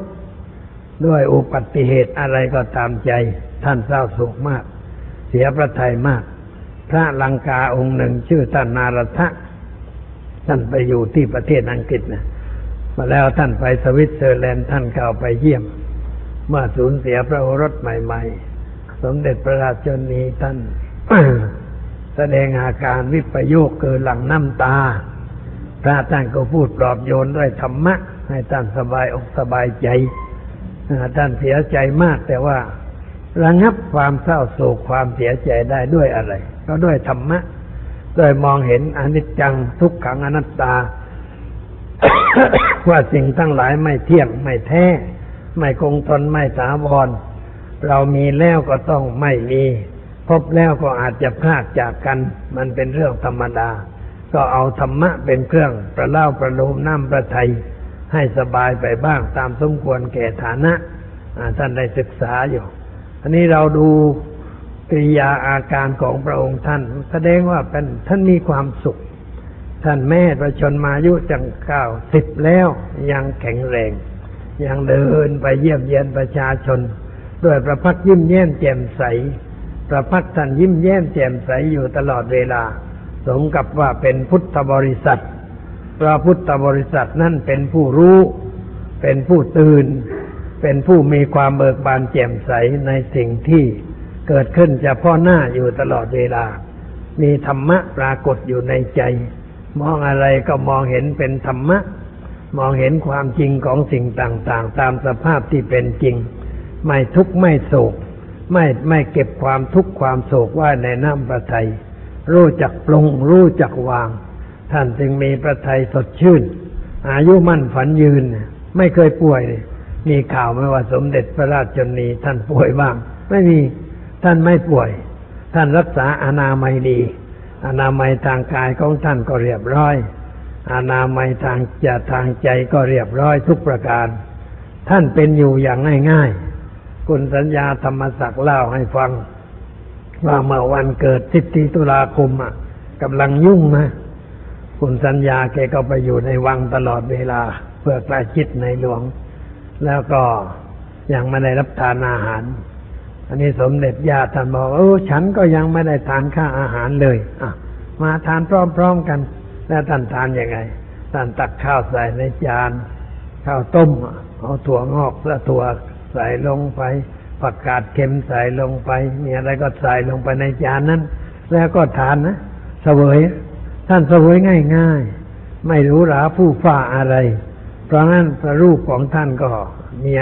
ด้วยอุบัติเหตุอะไรก็ตามใจท่านเศร้าโศกมาก เสียพระทัยมาก พระลังกาองค์หนึ่งชื่อท่านนารทะท่านไปอยู่ที่ประเทศอังกฤษนะมาแล้วท่านไปสวิตเซอร์แลนด์ท่านเข้าไปเยี่ยม เมื่อสูญเสียพระโอรสใหม่ ๆ สมเด็จพระราชนีท่านแสดงอาการวิปโยคเกินหลังน้ำตา พระท่านก็พูดปลอบโยนด้วยธรรมะ ให้ท่านสบายอกสบายใจท่านเสียใจมากแต่ว่าระงับความเศร้าโศกความเสียใจได้ด้วยอะไร ก็ด้วยธรรมะโดยมองเห็นอนิจจังทุกขังอนัตตา ว่าสิ่งทั้งหลายไม่เที่ยงไม่แท้ ไม่คงทนไม่ถาวร เรามีแล้วก็ต้องไม่มี พบแล้วก็อาจจะพลากจากกัน มันเป็นเรื่องธรรมดา ก็เอาธรรมะเป็นเครื่องประเล่าประโลมน้ำประทัยให้สบายไปบ้างตามสมควรแก่ฐานะท่านได้ศึกษาอยู่ อันนี้เราดูกริยาอาการของพระองค์ท่าน แสดงว่าเป็นท่านมีความสุข ท่านแม่ประชนมายุจังเก้าสิบแล้วยังแข็งแรง ยังเดินไปเยี่ยมเยียนประชาชน ด้วยประพักยิ้มแย้มแจ่มใส ประพักท่านยิ้มแย้มแจ่มใสอยู่ตลอดเวลา สมกับว่าเป็นพุทธบริษัทพระพุทธบริษัทนั่นเป็นผู้รู้ เป็นผู้ตื่น เป็นผู้มีความเบิกบานแจ่มใสในสิ่งที่เกิดขึ้นเฉพาะหน้าอยู่ตลอดเวลา มีธรรมะปรากฏอยู่ในใจ มองอะไรก็มองเห็นเป็นธรรมะ มองเห็นความจริงของสิ่งต่าง ๆ ตามสภาพที่เป็นจริง ไม่ทุกข์ไม่โศก ไม่ไม่เก็บความทุกข์ความโศกไว้ในน้ำประทัยรู้จักปลงรู้จักวาง ท่านจึงมีประทัยสดชื่น อายุมั่นฝันยืน ไม่เคยป่วยเลยมีข่าวไหมว่าสมเด็จพระราชชนีท่านป่วยบ้าง ไม่มีท่านไม่ป่วย ท่านรักษาอนามัยดี อนามัยทางกายของท่านก็เรียบร้อย อนามัยทางจะทางใจก็เรียบร้อยทุกประการ ท่านเป็นอยู่อย่างง่ายๆ คุณสัญญาธรรมศักดิ์เล่าให้ฟัง ว่าเมื่อวันเกิดสิบตีตุลาคมอะกำลังยุ่งนะ คุณสัญญาแกก็ไปอยู่ในวังตลอดเวลา เพื่อใกล้ชิดในหลวง แล้วก็ยังไม่ได้รับทานอาหาร อันนี้สมเด็จย่าท่านบอกเออฉันก็ยังไม่ได้ทานข้าอาหารเลย อะ มาทานพร้อมๆกัน แล้วท่านทานยังไงท่านตักข้าวใส่ในจานข้าวต้มเอาถั่วงอกและถั่วใส่ลงไปผักกาดเค็มใส่ลงไป มีอะไรก็ใส่ลงไปในจานนั้น แล้วก็ทานนะเสวยท่านเสวยง่าย ๆ ไม่รู้หราผู้ฟ้าอะไร เพราะงั้นพระรูปของท่านก็มี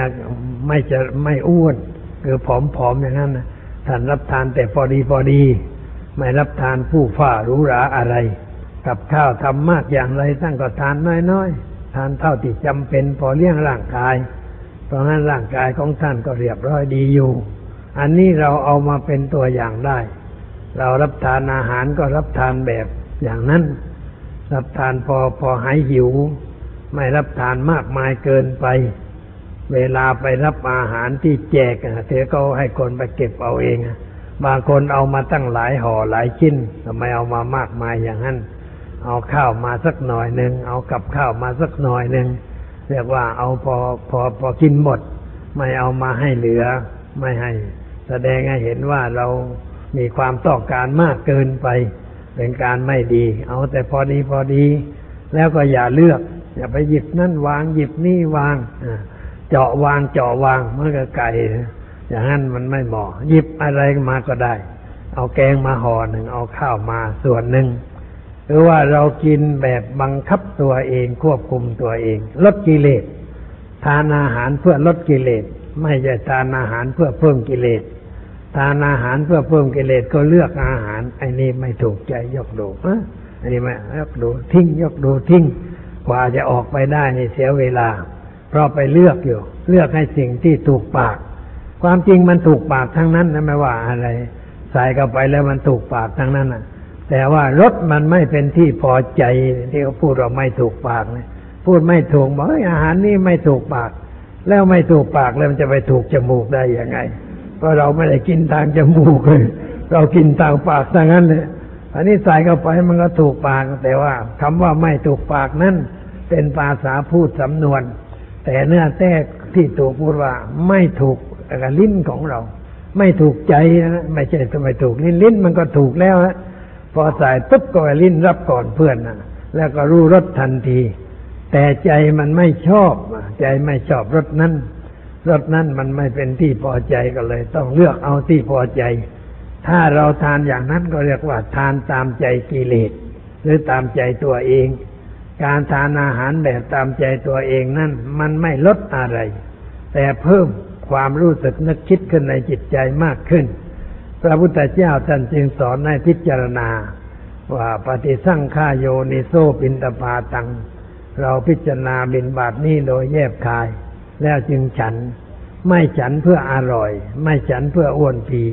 ไม่จะไม่อ้วนคือผอมๆอย่างนั้นนะท่านรับทานแต่พอดีพอดี ไม่รับทานผู้ฟ้ารู้หราอะไร กับข้าวทำมากอย่างไรท่านก็ทานน้อยๆ ทานเท่าที่จำเป็นพอเลี้ยงร่างกาย เพราะงั้นร่างกายของท่านก็เรียบร้อยดีอยู่ อันนี้เราเอามาเป็นตัวอย่างได้ เรารับทานอาหารก็รับทานแบบอย่างนั้น รับทานพอพอหายหิว ไม่รับทานมากมายเกินไป เวลาไปรับอาหารที่แจกอะเธอก็ให้คนไปเก็บเอาเองบางคนเอามาตั้งหลายห่อหลายชิ้นทำไมเอามามากมายอย่างนั้น เอาข้าวมาสักหน่อยหนึ่งเอากับข้าวมาสักหน่อยหนึ่งเรียกว่าเอาพอพอพอกินหมด ไม่เอามาให้เหลือ ไม่ให้ แสดงให้เห็นว่าเรามีความต้องการมากเกินไป เป็นการไม่ดี เอาแต่พอดีพอดี แล้วก็อย่าเลือก อย่าไปหยิบนั่นวางหยิบนี่วางเจาะวางเจาะวางเมื่อกไก่อย่างนั้นมันไม่เหมาะหยิบอะไรมาก็ได้ เอาแกงมาห่อหนึ่งเอาข้าวมาส่วนหนึ่ง หรือว่าเรากินแบบบังคับตัวเองควบคุมตัวเอง ลดกิเลสทานอาหารเพื่อลดกิเลส ไม่ใช่ทานอาหารเพื่อเพิ่มกิเลส ทานอาหารเพื่อเพิ่มกิเลสก็เลือกอาหารไอ้นี่ไม่ถูกใจยกดูอันนี้ไม่ยกดูทิ้งยกดูทิ้งกว่าจะออกไปได้นี่เสียเวลา เพราะไปเลือกอยู่ เลือกให้สิ่งที่ถูกปาก ความจริงมันถูกปากทั้งนั้นนะไม่ว่าอะไร ใส่เข้าไปแล้วมันถูกปากทั้งนั้นน่ะ แต่ว่ารสมันไม่เป็นที่พอใจที่เขาพูดว่าไม่ถูกปากเนี่ยพูดไม่ถูกบอกอาหารนี่ไม่ถูกปาก แล้วไม่ถูกปากแล้วมันจะไปถูกจมูกได้ยังไง เพราะเราไม่ได้กินทางจมูกเลยเรากินทางปากทั้งนั้นเลยอันนี้ใส่เข้าไปมันก็ถูกปาก แต่ว่าคำว่าไม่ถูกปากนั้นเป็นภาษาพูดสำนวน แต่เนื้อแท้ที่ถูกพูดว่า ไม่ถูกกับลิ้นของเรา ไม่ถูกใจนะไม่ใช่ทำไมถูกลิ้นลิ้นมันก็ถูกแล้วฮะ พอใส่ปุ๊บก็ลิ้นรับก่อนเพื่อนนะแล้วก็รู้รสทันที แต่ใจมันไม่ชอบใจไม่ชอบรสนั้นรสนั้นมันไม่เป็นที่พอใจก็เลย ต้องเลือกเอาที่พอใจ ถ้าเราทานอย่างนั้นก็เรียกว่าทานตามใจกิเลสหรือตามใจตัวเอง การทานอาหารแบบตามใจตัวเองนั่นมันไม่ลดอะไร แต่เพิ่มความรู้สึกนึกคิดขึ้นในจิตใจมากขึ้น พระพุทธเจ้าท่านจึงสอนให้พิจารณา ว่าปฏิสั่งฆาโยนิโซปินตปาตัง เราพิจารณาบินบาทนี้โดยแยบคาย แล้วจึงฉัน ไม่ฉันเพื่ออร่อย ไม่ฉันเพื่ออ้วนพี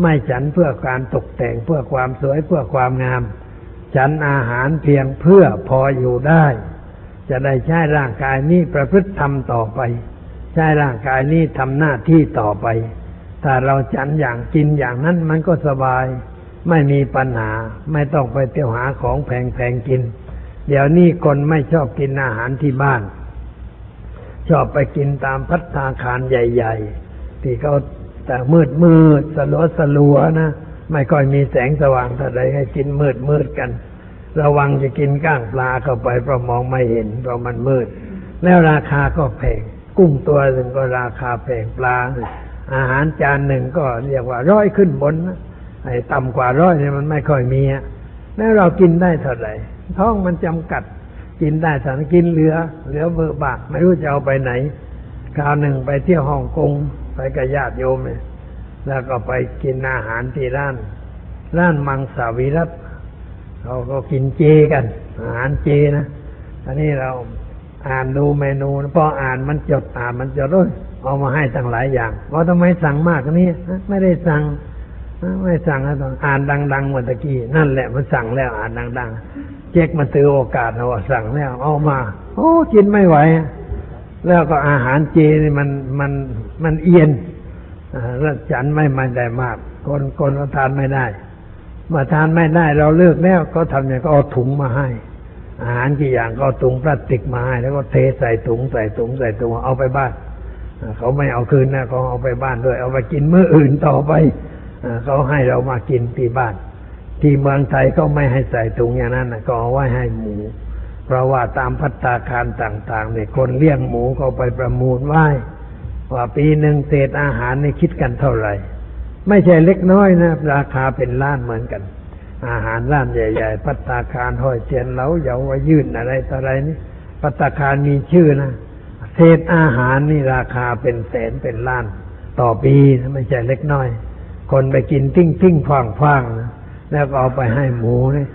ไม่ฉันเพื่อการตกแต่งเพื่อความสวยเพื่อความงาม ฉันอาหารเพียงเพื่อพออยู่ได้ จะได้ใช้ร่างกายนี้ประพฤติธรรมต่อไป ใช้ร่างกายนี้ทำหน้าที่ต่อไป ถ้าเราฉันอย่างกินอย่างนั้นมันก็สบาย ไม่มีปัญหา ไม่ต้องไปเที่ยวหาของแพงๆกิน เดี๋ยวนี้คนไม่ชอบกินอาหารที่บ้าน ชอบไปกินตามพัตตาคารใหญ่ ๆ ที่เขาแต่มืดมืดสลัวสลัวนะไม่ค่อยมีแสงสว่างเท่าใดให้กินมืดมืดกัน ระวังจะกินก้างปลาเข้าไปเพราะมองไม่เห็นเพราะมันมืด แล้วราคาก็แพง กุ้งตัวหนึ่งก็ราคาแพงปลา อาหารจานหนึ่งก็เรียกว่าร้อยขึ้นบนนะไอ้ต่ำกว่าร้อยเนี่ยมันไม่ค่อยมีอะแล้วเรากินได้เท่าไหร่ท้องมันจำกัด กินได้สันกินเหลือ เหลือเบอร์บากไม่รู้จะเอาไปไหน คราวหนึ่งไปเที่ยวฮ่องกงไปกับญาติโยมเนี่ยแล้วก็ไปกินอาหารที่ร้าน ร้านมังสวิรัตเขาก็กินเจกัน อาหารเจนะอันนี้เราอ่านดูเมนูพออ่านมันจดอ่านมันจดด้วย เอามาให้ตั้งหลายอย่างว่าทำไมสั่งมากนี้ไม่ได้สั่งไม่สั่งแล้วต้องอ่านดังๆเมือกี้นั่นแหละมันสั่งแล้วอ่านดังๆเจ๊กมาตือโอกาสเอาว่าสั่งแล้วเอามา โอ้กินไม่ไหว แล้วก็อาหารเจนี่มันมันมันเอียนแล้วฉันไม่ไม่ได้มากคนคนก็ทานไม่ได้มาทานไม่ได้ เราเลือกแล้วก็ทำอย่างก็เอาถุงมาให้ อาหารกี่อย่างก็ถุงพลาสติกมาให้แล้วก็เทใส่ถุงใส่ถุงใส่ถุงเอาไปบ้าน เขาไม่เอาคืนนะเขาเอาไปบ้านด้วย เอาไปกินมื้ออื่นต่อไปเขาให้เรามากินที่บ้าน ที่เมืองไทยก็ไม่ให้ใส่ถุงอย่างนั้นก็เอาไว้ให้หมู เพราะว่าตามพัตตาคารต่างๆเนี่ยคนเลี้ยงหมูเขาไปประมูลไว้ว่าปีหนึ่งเศษอาหารนี่คิดกันเท่าไหร่ ไม่ใช่เล็กน้อยนะ ราคาเป็นล้านเหมือนกัน อาหารร้านใหญ่ ๆ พัตตาคารห้อยเทียนเหลาเยาวยื่นอะไรต่ออะไรนี่พัตตาคารมีชื่อนะ เศษอาหารนี่ราคาเป็นแสนเป็นล้าน ต่อปีไม่ใช่เล็กน้อย คนไปกินทิ้งทิ้งฟางฟางนะแล้วก็เอาไปให้หมูนี่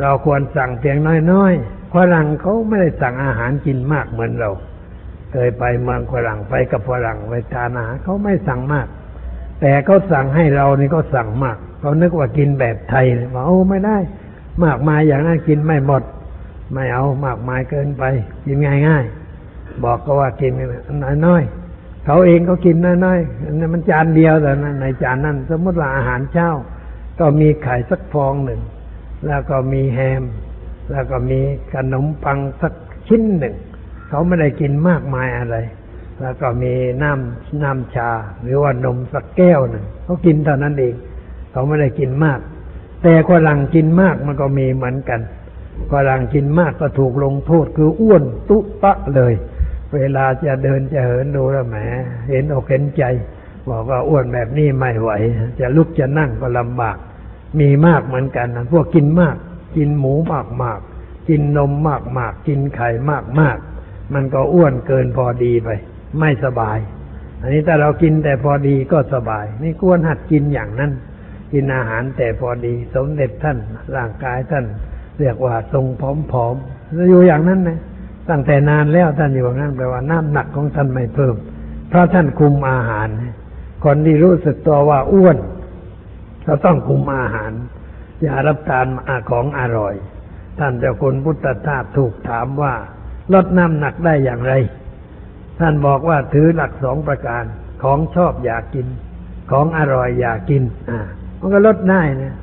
เราควรสั่งเพียงน้อยๆฝรั่งเขาไม่ได้สั่งอาหารกินมากเหมือนเรา เคยไปเมืองฝรั่งไปกับฝรั่งไปทานอาหารเขาไม่สั่งมาก แต่เขาสั่งให้เรานี่ก็สั่งมากเขานึกว่ากินแบบไทยบอกโอ้ไม่ได้ มากมายอย่างนั้นกินไม่หมด ไม่เอามากมายเกินไป กินง่ายๆ บอกก็ว่ากินน้อยๆเขาเองก็กินน้อยๆมันจานเดียวแต่ในจานนั้น สมมติว่าอาหารเช้า ก็มีไข่สักฟองหนึ่ง แล้วก็มีแฮม แล้วก็มีขนมปังสักชิ้นหนึ่ง เขาไม่ได้กินมากมายอะไร แล้วก็มีน้ำน้ำชา หรือว่านมสักแก้วหนึ่งเขากินเท่านั้นเอง เขาไม่ได้กินมาก แต่ฝรั่งกินมากมันก็มีเหมือนกันฝรั่งกินมากก็ถูกลงโทษคืออ้วนตุปะเลย เวลาจะเดินจะเหินดูแล้วแหม เห็นอกเห็นใจ บอกว่าอ้วนแบบนี้ไม่ไหว จะลุกจะนั่งก็ลำบาก มีมากเหมือนกันนะพวกกินมาก กินหมูมากมากกินนมมากมากกินไข่มากมากมันก็อ้วนเกินพอดีไป ไม่สบาย อันนี้ถ้าเรากินแต่พอดีก็สบาย นี่ควรหัดกินอย่างนั้น กินอาหารแต่พอดี สมเด็จท่านร่างกายท่าน เรียกว่าทรงผอมๆอยู่อย่างนั้นนะ ตั้งแต่นานแล้วท่านอยู่างนั้นแปลว่าน้ำหนักของท่านไม่เพิ่ม เพราะท่านคุมอาหาร คนที่รู้สึกตัวว่าอ้วนก็ต้องคุมอาหาร อย่ารับทานอาของอร่อย ท่านเจ้าคุณพุทธทาสถูกถามว่า ลดน้ำหนักได้อย่างไร ท่านบอกว่าถือหลักสองประการของชอบอยากกิน ของอร่อยอยากกิน อ่า มันก็ลดได้นะ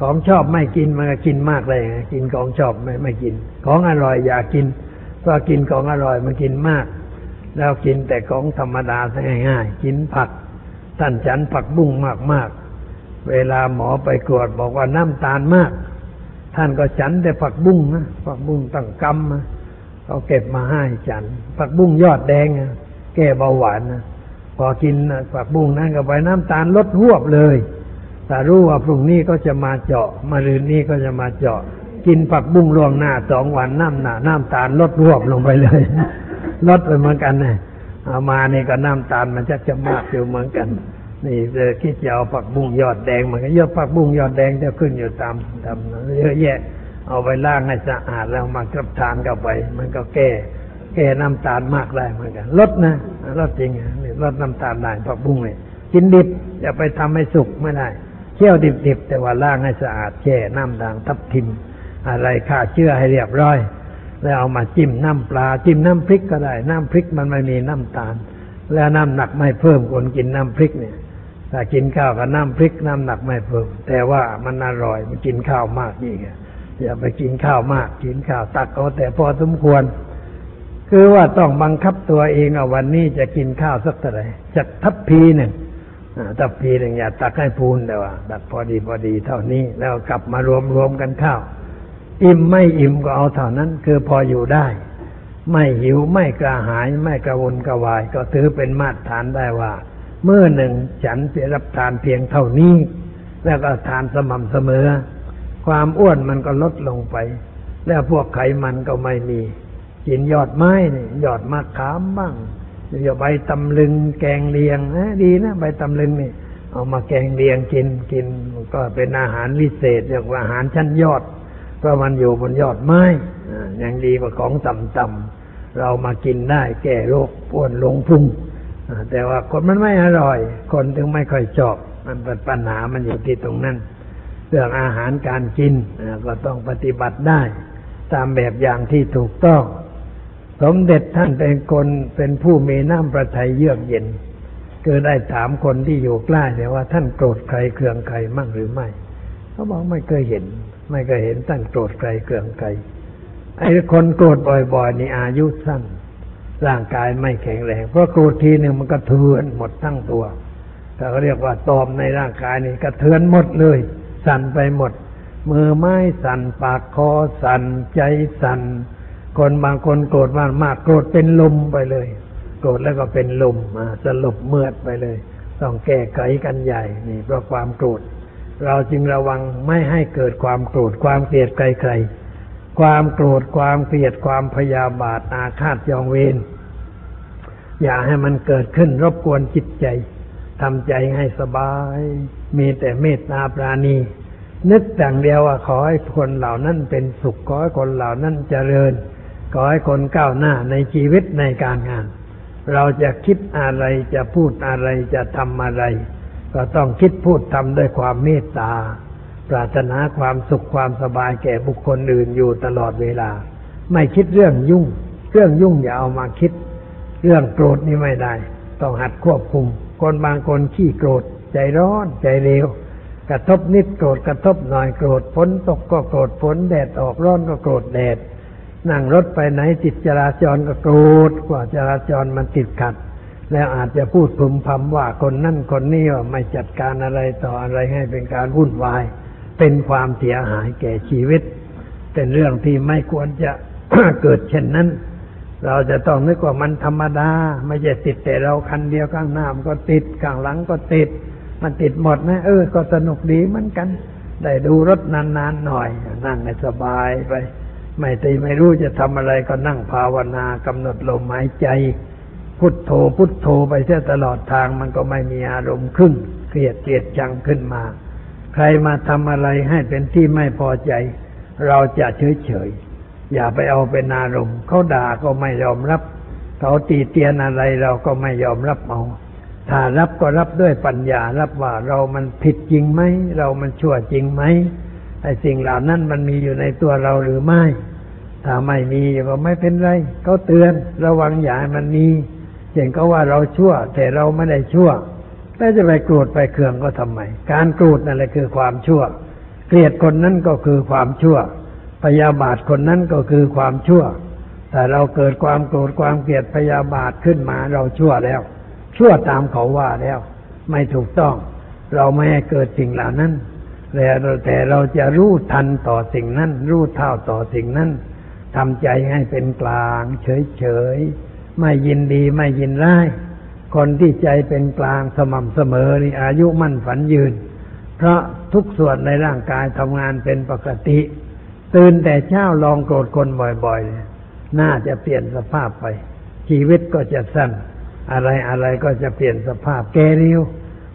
ของชอบไม่กินมันก็กินมากเลยกินของชอบไม่ไม่กิน ของอร่อยอยากกิน ก็กินของอร่อยมันกินมาก แล้วกินแต่ของธรรมดาง่ายๆกินผัก ท่านฉันผักบุ้งมากๆ เวลาหมอไปกวดบอกว่าน้ำตาลมาก ท่านก็ฉันแต่ผักบุ้งนะผักบุ้งตั้งกำนะเขาเก็บมาให้ฉัน ผักบุ้งยอดแดงนะแก้เบาหวานนะพอกินผักบุ้งนั่นก็ไปน้ำตาลลดหวบเลยแต่รู้ว่าพรุ่งนี้ก็จะมาเจาะ มารืนนี้ก็จะมาเจาะ กินผักบุ้งล่วงหน้าสองวันน้ำหนาน้ำตาลลดรวบลงไปเลย ลดไปเหมือนกันนะเอามานี่ก็น้ำตาลมันจะจะมากอยู่เหมือนกัน นี่จะคิดจะเอาผักบุ้งยอดแดงมันก็เยอะผักบุ้งยอดแดงจะขึ้นอยู่ตามตามเยอะแยะ เอาไปล้างให้สะอาดแล้วมากับทานเข้าไป มันก็แก้แก้น้ำตาลมากได้เหมือนกัน ลดนะลดจริงนี่ลดน้ำตาลได้ผักบุ้งเลยกินดิบอย่าไปทำให้สุกไม่ได้เคี่ยวดิบๆแต่ว่าล้างให้สะอาดแช่น้ำด่างทับทิม อะไรฆ่าเชื้อให้เรียบร้อย แล้วเอามาจิ้มน้ำปลา จิ้มน้ำพริกก็ได้ น้ำพริกมันไม่มีน้ำตาล แล้วน้ำหนักไม่เพิ่มคนกินน้ำพริกเนี่ยถ้ากินข้าวกับน้ำพริกน้ำหนักไม่เพิ่ม แต่ว่ามันอร่อยมันกินข้าวมากนี่ไงอย่าไปกินข้าวมาก กินข้าวตักเอาแต่พอสมควร คือว่าต้องบังคับตัวเองเอาวันนี้จะกินข้าวสักเท่าไหร่จักทัพพีหนึ่งทัพพีหนึ่งอย่าตักให้พูนแต่ว่าตักพอดีพอดีเท่านี้แล้วกลับมารวมรวมกันข้าว อิ่มไม่อิ่มก็เอาเท่านั้น คือพออยู่ได้ ไม่หิวไม่กระหายไม่กระวนกระวาย ก็ถือเป็นมาตรฐานได้ว่า เมื่อหนึ่งฉันจะรับทานเพียงเท่านี้ แล้วก็ทานสม่ำเสมอ ความอ้วนมันก็ลดลงไป แล้วพวกไขมันก็ไม่มีกินยอดไม้นี่ยอดมะขามบ้างอย่าใบตำลึงแกงเลียงนะดีนะใบตำลึงนี่เอามาแกงเลียงกินกินก็เป็นอาหารวิเศษอย่างว่าอาหารชั้นยอด เพราะมันอยู่บนยอดไม้ยังดีกว่าของต่ำเรามากินได้แก้โรคอ้วนลงพุงแต่ว่าคนมันไม่อร่อย คนถึงไม่ค่อยชอบ มันเป็นปัญหามันอยู่ที่ตรงนั้น เรื่องอาหารการกินก็ต้องปฏิบัติได้ ตามแบบอย่างที่ถูกต้อง สมเด็จท่านเป็นคนเป็นผู้มีน้ำประทัยเยือกเย็นเกิได้ถามคนที่อยู่ใกล้เนี่ยว่าท่านโกรธใครเคืองใครมั่งหรือไม่ เขาบอกไม่เคยเห็น ไม่เคยเห็นท่านโกรธใครเคืองใครไอ้คนโกรธบ่อยๆนี่อายุสั้น ร่างกายไม่แข็งแรง เพราะโกรธทีหนึ่งมันกระเทือนหมดทั้งตัวเขาเรียกว่าตอมในร่างกายนี่กระเทือนหมดเลย สั่นไปหมด มือไม้สั่นปากคอสั่นใจสั่นคนบางคนโกรธมากมากโกรธเป็นลมไปเลย โกรธแล้วก็เป็นลมอ่าสลบเมือดไปเลย ต้องแก้ไขกันใหญ่นี่เพราะความโกรธ เราจึงระวังไม่ให้เกิดความโกรธความเกลียดใครๆความโกรธความเกลียดความพยาบาทอาฆาตจองเวรอย่าให้มันเกิดขึ้นรบกวนจิตใจทำใจให้สบาย มีแต่เมตตาปราณี นึกอย่างเดียวว่าขอให้คนเหล่านั้นเป็นสุขขอให้คนเหล่านั้นเจริญ ขอให้คนก้าวหน้าในชีวิตในการงาน เราจะคิดอะไรจะพูดอะไรจะทำอะไร ก็ต้องคิดพูดทำด้วยความเมตตา ปรารถนาความสุขความสบายแก่บุคคลอื่นอยู่ตลอดเวลา ไม่คิดเรื่องยุ่ง เรื่องยุ่งอย่าเอามาคิด เรื่องโกรธนี่ไม่ได้ ต้องหัดควบคุม คนบางคนขี้โกรธ ใจร้อนใจเร็ว กระทบนิดโกรธกระทบหน่อยโกรธฝนตกก็โกรธฝนแดดออกร้อนก็โกรธแดดนั่งรถไปไหนติดจราจรก็โกรธกว่าจราจรมันติดขัด แล้วอาจจะพูดพึมพำว่าคนนั่นคนนี้ว่าไม่จัดการอะไรต่ออะไรให้เป็นการวุ่นวาย เป็นความเสียหายแก่ชีวิต เป็นเรื่องที่ไม่ควรจะเกิดเช่นนั้น เราจะต้องนึกว่ามันธรรมดา ไม่ใช่ติดแต่เราคันเดียวข้างหน้ามันก็ติดข้างหลังก็ติด มันติดหมดนะ เออ ก็สนุกดีเหมือนกัน ได้ดูรถนานๆหน่อย นั่งให้สบายไป ไม่ตีไม่รู้จะทำอะไรก็นั่งภาวนากำหนดลมหายใจ พุทโธพุทโธไปเสียตลอดทางมันก็ไม่มีอารมณ์ขึ้นเกลียดเกลียดจังขึ้นมา ใครมาทำอะไรให้เป็นที่ไม่พอใจ เราจะเฉยเฉยอย่าไปเอาเป็นอารมณ์เขาด่าก็ไม่ยอมรับเขาตีเตียนอะไรเราก็ไม่ยอมรับเอาถ้ารับก็รับด้วยปัญญารับว่าเรามันผิดจริงไหมเรามันชั่วจริงไหมไอ้สิ่งเหล่านั้นมันมีอยู่ในตัวเราหรือไม่ ถ้าไม่มีก็ไม่เป็นไรเขาเตือนระวังอย่าให้มันมี เช่นเขาว่าเราชั่ว แต่เราไม่ได้ชั่วแล้วจะไปโกรธไปเคืองก็ทำไม การโกรธนั่นแหละคือความชั่ว เกลียดคนนั้นก็คือความชั่ว พยาบาทคนนั้นก็คือความชั่ว แต่เราเกิดความโกรธความเกลียดพยาบาทขึ้นมาเราชั่วแล้ว ชั่วตามเขาว่าแล้ว ไม่ถูกต้อง เราไม่ให้เกิดสิ่งเหล่านั้นแต่เราแต่เราจะรู้ทันต่อสิ่งนั้น รู้เท่าต่อสิ่งนั้นทำใจให้เป็นกลาง เฉยๆ ไม่ยินดีไม่ยินร้าย คนที่ใจเป็นกลางสม่ำเสมอนี่อายุมั่นฝันยืน เพราะทุกส่วนในร่างกายทำงานเป็นปกติ ตื่นแต่เช้าลองโกรธคนบ่อยๆเนี่ยน่าจะเปลี่ยนสภาพไป ชีวิตก็จะสั้น อะไรอะไรก็จะเปลี่ยนสภาพแกเร็ว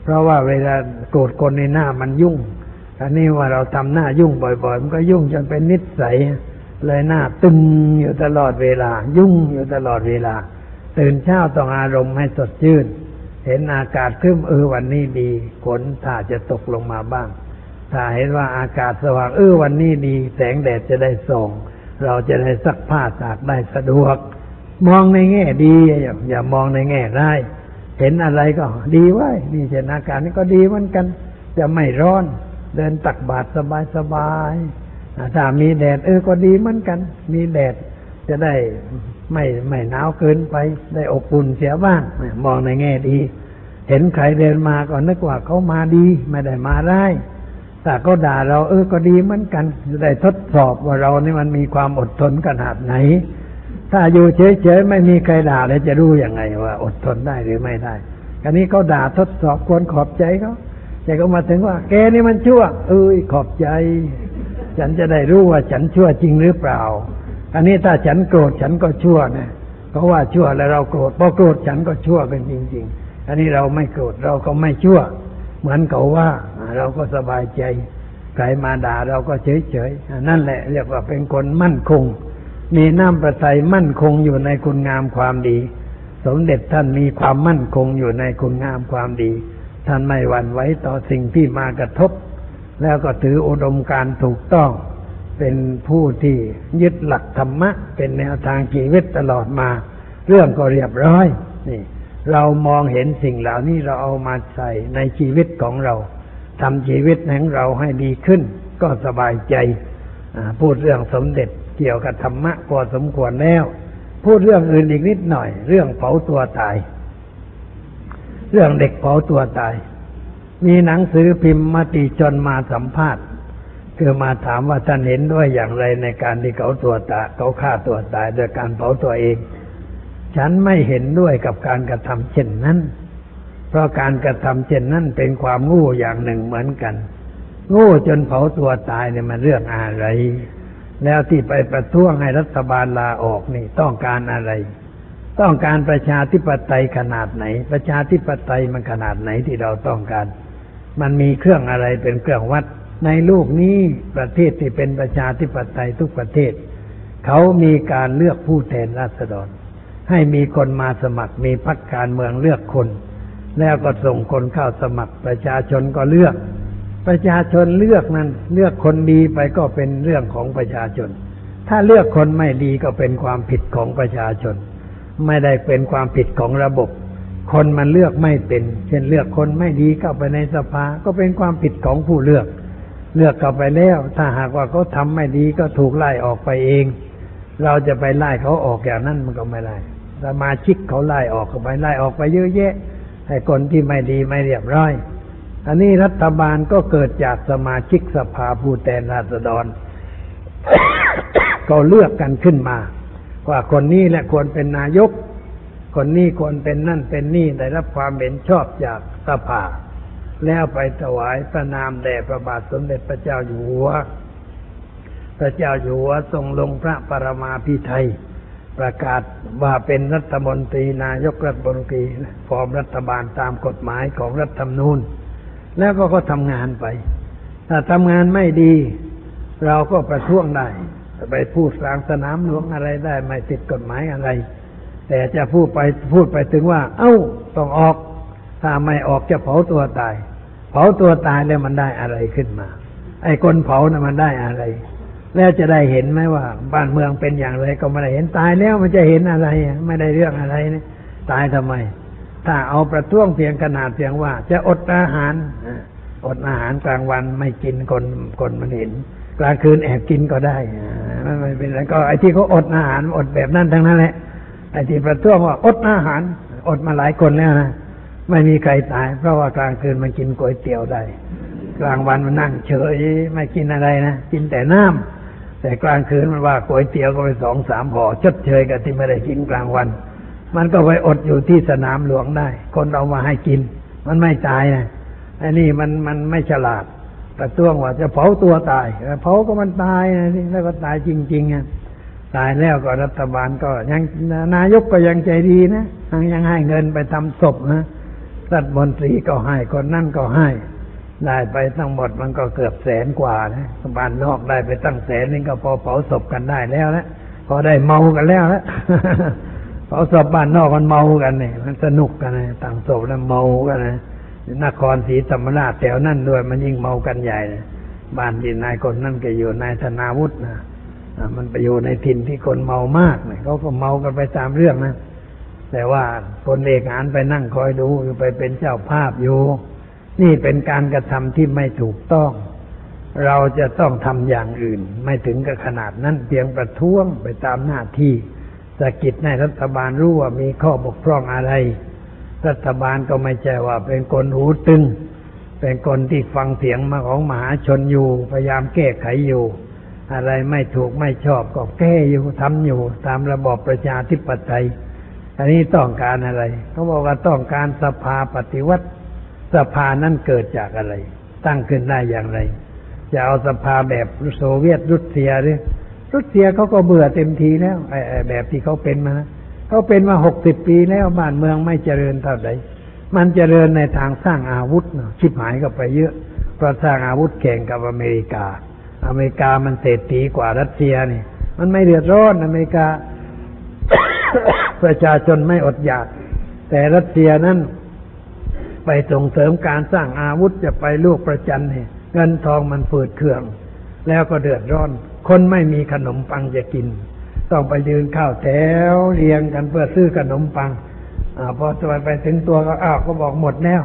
เพราะว่าเวลาโกรธคนในหน้ามันยุ่งอันนี้ว่าเราทำหน้ายุ่งบ่อยๆ มันก็ยุ่งจนเป็นนิสัยเลยหน้าตึงอยู่ตลอดเวลา ยุ่งอยู่ตลอดเวลา ตื่นเช้าต้องอารมณ์ให้สดชื่น เห็นอากาศครึ้มเออวันนี้ดีฝนถ้าจะตกลงมาบ้าง ถ้าเห็นว่าอากาศสว่างเออวันนี้ดี แสงแดดจะได้ส่องเราจะได้ซักผ้าตากได้สะดวก มองในแง่ดีอย่าอย่ามองในแง่ร้ายเห็นอะไรก็ดีไว้นี่เช่นอากาศนี่ก็ดีเหมือนกัน จะไม่ร้อน เดินตักบาตรสบายสบายๆถ้ามีแดดเออก็ดีเหมือนกัน มีแดด จะได้ไม่ไม่หนาวเกินไป ได้อบอุ่นเสียบ้างมองในแง่ดี เห็นใครเดินมาก็นึกว่าเขามาดี ไม่ได้มาได้ายแต่ก็ด่าเราเออก็ดีเหมือนกันจะได้ทดสอบว่าเรานี่มันมีความอดทนขนาดไหน ถ้าอยู่เฉยๆไม่มีใครด่าแล้วจะรู้ยังไงว่า อดทนได้หรือไม่ได้อันนี้เขาด่าทดสอบควรขอบใจเขาแต่ก็มาถึงว่า แกนี่มันชั่ว เอ้ยขอบใจ ฉันจะได้รู้ว่าฉันชั่วจริงหรือเปล่า อันนี้ถ้าฉันโกรธฉันก็ชั่วนะเพราะว่าชั่วแล้วเราโกรธพอโกรธฉันก็ชั่วเป็นจริง ๆ อันนี้เราไม่โกรธเราก็ไม่ชั่ว เหมือนเขาว่า เราก็สบายใจใครมาด่าเราก็เฉยๆนั่นแหละเรียกว่าเป็นคนมั่นคง มีน้ำประทัยมั่นคงอยู่ในคุณงามความดี สมเด็จท่านมีความมั่นคงอยู่ในคุณงามความดี ท่านไม่หวั่นไหวต่อสิ่งที่มากระทบ แล้วก็ถืออุดมการถูกต้อง เป็นผู้ที่ยึดหลักธรรมะ เป็นแนวทางชีวิตตลอดมา เรื่องก็เรียบร้อยนี่ เรามองเห็นสิ่งเหล่านี้เราเอามาใส่ในชีวิตของเราทำชีวิตของเราให้ดีขึ้น ก็สบายใจพูดเรื่องสมเด็จเกี่ยวกับธรรมะพอสมควรแล้ว พูดเรื่องอื่นอีกนิดหน่อย เรื่องเผาตัวตาย เรื่องเด็กเผาตัวตาย มีหนังสือพิมพ์มติชนมาสัมภาษณ์ คือมาถามว่าท่านเห็นด้วยอย่างไรในการที่เขาตัวตายเขาฆ่าตัวตายโดยการเผาตัวเอง ฉันไม่เห็นด้วยกับการกระทำเช่นนั้น เพราะการกระทำเช่นนั้นเป็นความงู้อย่างหนึ่งเหมือนกันงูจนเผาตัวตายเนี่ยมันเรื่องอะไร แล้วที่ไปประท้วงให้รัฐบาลลาออกนี่ต้องการอะไร ต้องการประชาธิปไตยขนาดไหน ประชาธิปไตยมันขนาดไหนที่เราต้องการ มันมีเครื่องอะไรเป็นเครื่องวัด ในลูกนี้ประเทศที่เป็นประชาธิปไตยทุกประเทศ เขามีการเลือกผู้แทนราษฎร ให้มีคนมาสมัครมีพรรคการเมืองเลือกคน แล้วก็ส่งคนเข้าสมัครประชาชนก็เลือก ประชาชนเลือกนั้นเลือกคนดีไปก็เป็นเรื่องของประชาชน ถ้าเลือกคนไม่ดีก็เป็นความผิดของประชาชน ไม่ได้เป็นความผิดของระบบคนมันเลือกไม่เป็น เช่นเลือกคนไม่ดีเข้าไปในสภา ก็เป็นความผิดของผู้เลือก เลือกเขาไปแล้ว ถ้าหากว่าเขาทาไม่ดีก็ถูกไล่ออกไปเอง เราจะไปไล่เขาออกอย่างนั้นมันก็ไม่ได้สมาชิกเขาไล่ออกก็ไปไล่ออกไปเยอะแยะให้คนที่ไม่ดีไม่เรียบร้อย อันนี้รัฐบาลก็เกิดจากสมาชิกสภาผู้แทนราษฎรก็เลือกกันขึ้นมา ว่าคนนี้แหละควรเป็นนายก คนนี้ควรเป็นนั่นเป็นนี่ได้รับความเห็นชอบจากสภา แล้วไปถวายพระนามแด่พระบาทสมเด็จพระเจ้าอยู่หัว พระเจ้าอยู่หัวทรงลงพระปรมาภิไธยประกาศว่าเป็นรัฐมนตรีนายกรัฐมนตรีฟอร์มรัฐบาลตามกฎหมายของรัฐธรรมนูญ แล้วก็ก็ทำงานไป ถ้าทำงานไม่ดี เราก็ประท้วงได้ไปพูดกลางสนามหลวงอะไรได้ ไม่ติดกฎหมายอะไร แต่จะพูดไปพูดไปถึงว่า เอ้า ต้องออก ถ้าไม่ออกจะเผาตัวตาย เผาตัวตายแล้วมันได้อะไรขึ้นมา ไอ้คนเผานะ่ะมันได้อะไร แล้วจะได้เห็นไหมว่า บ้านเมืองเป็นอย่างไรก็ไม่ได้เห็นตายแล้วมันจะเห็นอะไรไม่ได้เรื่องอะไรนะตายทำไม ถ้าเอาประท้วงเพียงขนาดเพียงว่า จะอดอาหารอดอาหารกลางวันไม่กินคนคนมันเห็นกลางคืนแอบกินก็ได้ไม่เป็นไรก็ไอ้ที่เขาอดอาหารอดแบบนั้นทั้งนั้นแหละไอ้ที่ประท้วงว่าอดอาหาร อดมาหลายคนแล้วนะ ไม่มีใครตาย เพราะว่ากลางคืนมันกินก๋วยเตี๋ยวได้ กลางวันมันนั่งเฉยไม่กินอะไรนะกินแต่น้ำแต่กลางคืนมันว่าก๋วยเตี๋ยวก็ไปสองสามห่อชดเชยกับที่ไม่ได้กินกลางวัน มันก็ไปอดอยู่ที่สนามหลวงได้ คนเอามาให้กิน มันไม่ตายนะไอันนี้มันมันไม่ฉลาดแต่ต้วงว่าจะเผาตัวตายเผาก็มันตายนะนี่แล้วก็ตายจริงๆอะตายแล้วก็รัฐบาลก็ยังนายกก็ยังใจดีนะยังยังให้เงินไปทำศพนะ รัฐมนตรีก็ให้คนนั่นก็ให้ ได้ไปทั้งหมดมันก็เกือบแสนกว่านะบ้านนอกได้ไปตั้งแสนนึงก็พอเผาศพกันได้แล้วนะพอได้เมากันแล้วนะเขาสอบบ้านนอกมันเมากันเนี่ยมันสนุกกันนะต่างศพแล้วเมากันนะนครศรีธรรมราชแถวนั่นด้วยมันยิ่งเมากันใหญ่นะบ้านที่นายคนนั่นก็อยู่นายธนาวุฒินะมันไปอยู่ในถิ่นที่คนเมามากเนี่ยเขาก็เมากันไปตามเรื่องนะ แต่ว่าคนเอกอานไปนั่งคอยดูอยู่ไปเป็นเจ้าภาพอยู่ นี่เป็นการกระทำที่ไม่ถูกต้อง เราจะต้องทำอย่างอื่น ไม่ถึงกับขนาดนั้นเพียงประท้วงไปตามหน้าที่สกิดให้รัฐบาลรู้ว่ามีข้อบกพร่องอะไร รัฐบาลก็ไม่ใช่ว่าเป็นคนหูตึง เป็นคนที่ฟังเสียงมาของมหาชนอยู่ พยายามแก้ไขอยู่ อะไรไม่ถูกไม่ชอบก็แก้อยู่ทำอยู่ตามระบอบประชาธิปไตย อันนี้ต้องการอะไรเขาบอกว่าต้องการสภาปฏิวัติ สภานั้นเกิดจากอะไร ตั้งขึ้นได้อย่างไร จะเอาสภาแบบโซเวียตรัสเซียหรือรัสเซียเขาก็เบื่อเต็มทีแล้วไอ้แบบที่เขาเป็นมาเขาเป็นมาหกสิบปีแล้วบ้านเมืองไม่เจริญเท่าไหร่มันเจริญในทางสร้างอาวุธชิบหายก็ไปเยอะเพราะสร้างอาวุธแข่งกับอเมริกา อเมริกามันเศรษฐีกว่ารัสเซียนี่ มันไม่เดือดร้อนอเมริกา ประชาชนไม่อดอยาก แต่รัสเซียนั้นไปส่งเสริมการสร้างอาวุธจะไปลูกประจันเนี่ยเงินทองมันฝืดเคือง แล้วก็เดือดร้อน คนไม่มีขนมปังจะกิน ต้องไปยืนข้าวแถวเรียงกันเพื่อซื้อขนมปังอพอตัวไปถึงตัวก็อ้าวก็บอกหมดแล้ว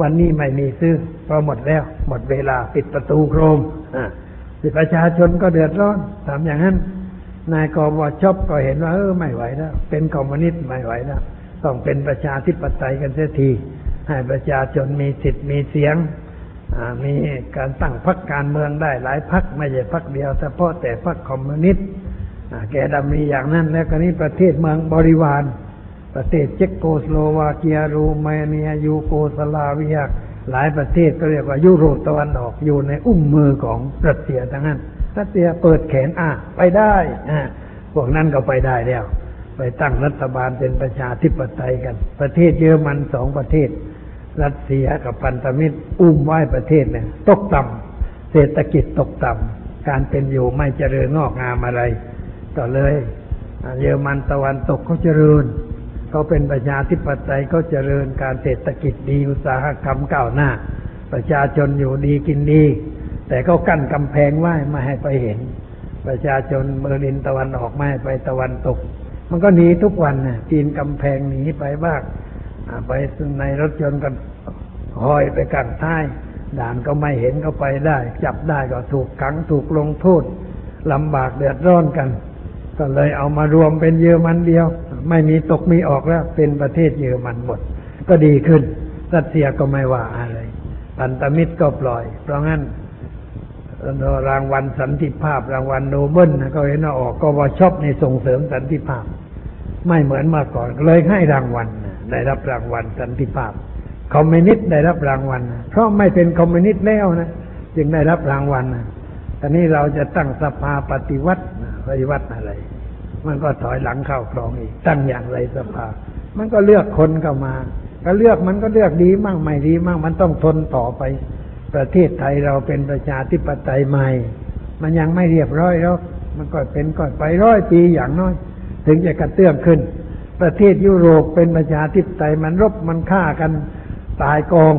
วันนี้ไม่มีซื้อพราะหมดแล้ว หมดเวลาปิดประตูโครมอ่าประชาชนก็เดือดร้อนทำอย่างนั้น นายกบชอบก็เห็นว่าเออไม่ไหวแล้ว เป็นคอมมิวนิสต์ไม่ไหวแล้ว ต้องเป็นประชาธิปไตยกันเสียที ให้ประชาชนมีสิทธิ์มีเสียงมีการตั้งพรรคการเมืองได้หลายพรรคไม่ใช่พรรคเดียวเฉพาะแต่พรรคคอมมิวนิสต์แกดำมีอย่างนั้นแล้วก็นี้ประเทศเมืองบริวาร ประเทศเช็กโกสโลวาเกียรูมาเนียยูโกสลาเวียหลายประเทศก็เรียกว่ายุโรปตะวันออกอยู่ในอุ้งมือของรัสเซียทั้งนั้น รัสเซียเปิดแขนอะไปได้อ่าพวกนั้นก็ไปได้แล้ว ไปตั้งรัฐบาลเป็นประชาธิปไตยกัน ประเทศเยอรมันสองประเทศ รัสเซียกับพันธมิตรอุ้มไว้ประเทศเนี่ยตกต่ำเศรษฐกิจตกต่ำการเป็นอยู่ไม่เจริญงอกงามอะไรก็เลยเยอรมันตะวันตกเขาเจริญเขาเป็นประชาธิปไตยเขาเจริญการเศรษฐกิจดีอุตสาหกรรมก้าวหน้า ประชาชนอยู่ดีกินดี แต่เขากั้นกำแพงไว้ไม่ให้ไปเห็น ประชาชนเบอร์ลินตะวันออกไม่ให้ไปตะวันตก มันก็หนีทุกวันนะปีนกำแพงหนีไปบ้างไปในรถยนต์กันห้อยไปกลางท้าย ด่านก็ไม่เห็นก็ไปได้ จับได้ก็ถูกขังถูกลงโทษลำบากเดือดร้อนกัน ก็เลยเอามารวมเป็นเยอรมันเดียว ไม่มีตกมีออกแล้ว เป็นประเทศเยอรมันหมด ก็ดีขึ้นรัสเซียก็ไม่ว่าอะไร พันธมิตรก็ปล่อย เพราะงั้น รางวัลสันติภาพ รางวัลโนเบลก็เห็นว่าออกก็ว่าชอบในส่งเสริมสันติภาพ ไม่เหมือนเมื่อก่อนเลยให้รางวัลได้รับรางวัลสันติภาพคอมมิวนิสต์ได้รับรางวัลเพราะไม่เป็นคอมมิวนิสต์แล้วนะจึงได้รับรางวัลตอนนี้เราจะตั้งสภาปฏิวัติปฏิวัติอะไร มันก็ถอยหลังเข้าคลองอีก ตั้งอย่างไรสภา มันก็เลือกคนเข้ามาก็เลือกมันก็เลือกดีมั่งไม่ดีมั่งมันต้องทนต่อไป ประเทศไทยเราเป็นประชาธิปไตยใหม่ มันยังไม่เรียบร้อยแล้วมันก็เป็นก่อนไปร้อยปีอย่างน้อย ถึงจะกระเตื้องขึ้น ประเทศยุโรปเป็นประชาธิปไตยมันรบมันฆ่ากันตายกอง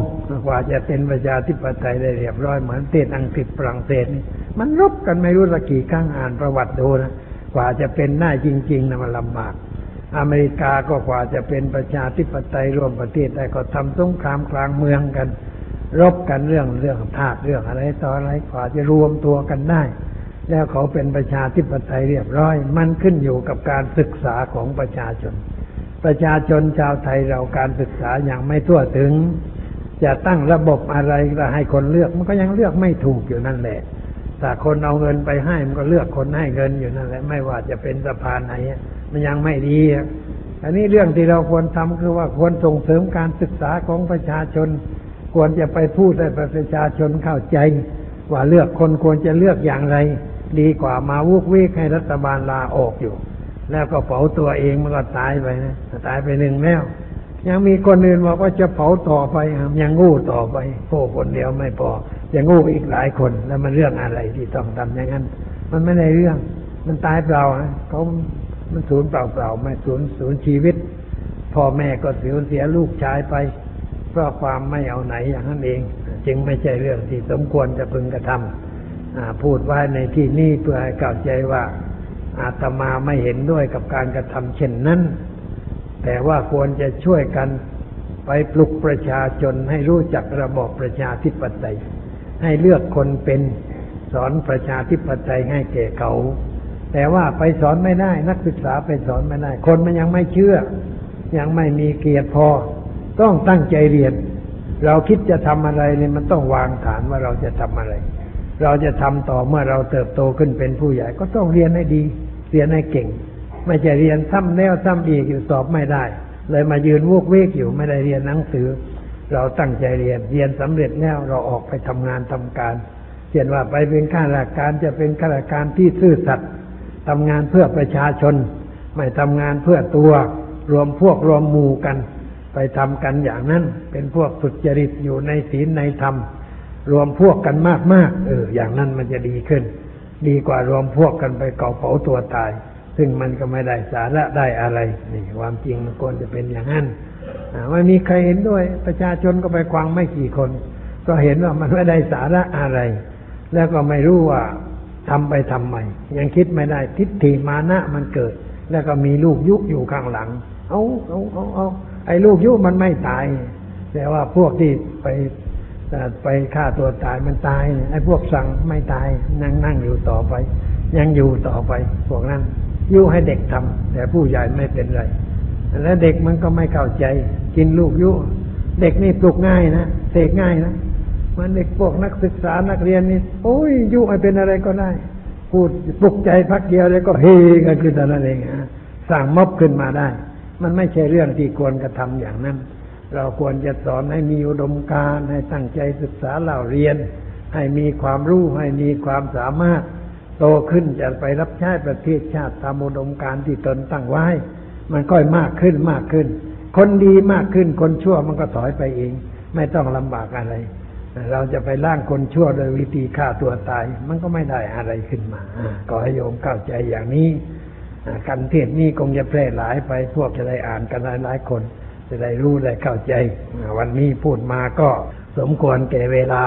กว่าจะเป็นประชาธิปไตยได้เรียบร้อยเหมือนประเทศอังกฤษฝรั่งเศสนี่มันรบกันไม่รู้สักกี่ครั้งอ่านประวัติดูนะกว่าจะเป็นได้าจริงๆนะมันลำบาก อเมริกาก็กว่าจะเป็นประชาธิปไตยรวมประเทศได้ก็ทำสงครามกลางเมืองกัน รบกันเรื่องเรื่องทาสเรื่องอะไรต่ออะไรกว่าจะรวมตัวกันได้ แล้วเขาเป็นประชาธิปไตยเรียบร้อย มันขึ้นอยู่กับการศึกษาของประชาชน ประชาชนชาวไทยเราการศึกษาอย่างไม่ทั่วถึง จะตั้งระบบอะไรจะให้คนเลือก มันก็ยังเลือกไม่ถูกอยู่นั่นแหละแต่คนเอาเงินไปให้มันก็เลือกคนให้เงินอยู่นั่นแหละ ไม่ว่าจะเป็นสะพานไหนมันยังไม่ดีอันนี้เรื่องที่เราควรทำคือว่าควรส่งเสริมการศึกษาของประชาชน ควรจะไปพูดให้ประชาชนเข้าใจ ว่าเลือกคนควรจะเลือกอย่างไร ดีกว่ามาวุกวิกให้รัฐบาลลาออกอยู่ แล้วก็เผาตัวเองมันก็ตายไปนะตายไปหนึ่งแล้ว ยังมีคนอื่นบอกว่าจะเผาต่อไปยังงูต่อไปโอ้คนเดียวไม่พอยังงูอีกหลายคนแล้วมันเรื่องอะไรที่ต้องทำอย่างนั้น มันไม่ได้เรื่อง มันตายเปล่าเขามันสูญเปล่าเปล่าไม่สูญสูญชีวิตพ่อแม่ก็เสียเสียลูกชายไป เพราะความไม่เอาไหนอย่างนั้นเอง จึงไม่ใช่เรื่องที่สมควรจะพึงกระทำพูดไว้ในที่นี้เพื่อให้เข้าใจว่าอาตมาไม่เห็นด้วยกับการกระทำเช่นนั้น แต่ว่าควรจะช่วยกันไปปลุกประชาชนให้รู้จักระบอบประชาธิปไตย ให้เลือกคนเป็นสอนประชาธิปไตยให้แก่เขา แต่ว่าไปสอนไม่ได้ นักศึกษาไปสอนไม่ได้ คนมันยังไม่เชื่อ ยังไม่มีเกียรติพอ ต้องตั้งใจเรียน เราคิดจะทำอะไรเนี่ยมันต้องวางฐานว่าเราจะทำอะไร เราจะทำต่อเมื่อเราเติบโตขึ้นเป็นผู้ใหญ่ ก็ต้องเรียนให้ดี เรียนให้เก่ง ไม่ใช่เรียนซ้ำแล้วซ้ำอีกอยู่สอบไม่ได้ เลยมายืนวกเวกอยู่ไม่ได้เรียนหนังสือ เราตั้งใจเรียนเรียนสำเร็จแล้วเราออกไปทำงานทำการเช่นว่าไปเป็นข้าราชการจะเป็นข้าราชการที่ซื่อสัตย์ทำงานเพื่อประชาชน ไม่ทำงานเพื่อตัว รวมพวกรวมหมู่กัน ไปทำกันอย่างนั้น เป็นพวกสุจริตอยู่ในศีลในธรรม รวมพวกกันมากๆเออ อย่างนั้นมันจะดีขึ้น ดีกว่ารวมพวกกันไปเก่าเผาตัวตาย ซึ่งมันก็ไม่ได้สาระได้อะไรนี่ความจริงมันควรจะเป็นอย่างนั้นไม่มีใครเห็นด้วย ประชาชนก็ไปควังไม่กี่คน ก็เห็นว่ามันไม่ได้สาระอะไร แล้วก็ไม่รู้ว่าทำไปทำไมยังคิดไม่ได้ทิฏฐิมานะมันเกิด แล้วก็มีลูกยุอยู่ข้างหลัง เอาเอาเอาเอา ไอ้ลูกยุมันไม่ตาย แต่ว่าพวกที่ไปไปฆ่าตัวตายมันตาย ไอ้พวกสั่งไม่ตายนั่งนั่งอยู่ต่อไป ยังอยู่ต่อไปพวกนั้นยุให้เด็กทำแต่ผู้ใหญ่ไม่เป็นไร แล้วเด็กมันก็ไม่เข้าใจ กินลูกยุเด็กนี่ปลุกง่ายนะเสกง่ายนะมันเด็กพวกนักศึกษานักเรียนนี่โอ้ยยุให้เป็นอะไรก็ได้ พูดปลุกใจพักเดียวแล้วก็เฮกันขึ้นแต่นั้นเองฮะสั่งม็อบขึ้นมาได้ มันไม่ใช่เรื่องที่ควรกระทำอย่างนั้น เราควรจะสอนให้มีอุดมการณ์ให้ตั้งใจศึกษาเล่าเรียน ให้มีความรู้ให้มีความสามารถ โตขึ้นจะไปรับใช้ประเทศชาติตามอุดมการณ์ที่ตนตั้งไว้ มันก็มากขึ้นมากขึ้น คนดีมากขึ้นคนชั่วมันก็ถอยไปเอง ไม่ต้องลำบากอะไร เราจะไปล่างคนชั่วโดยวิธีฆ่าตัวตาย มันก็ไม่ได้อะไรขึ้นมาอ่าก็ให้โยมเข้าใจอย่างนี้ กากันเทศนี้คงจะแพร่หลายไปพวกจะได้อ่านกันหลายๆคน จะได้รู้ได้เข้าใจ วันนี้พูดมาก็สมควรแก่เวลา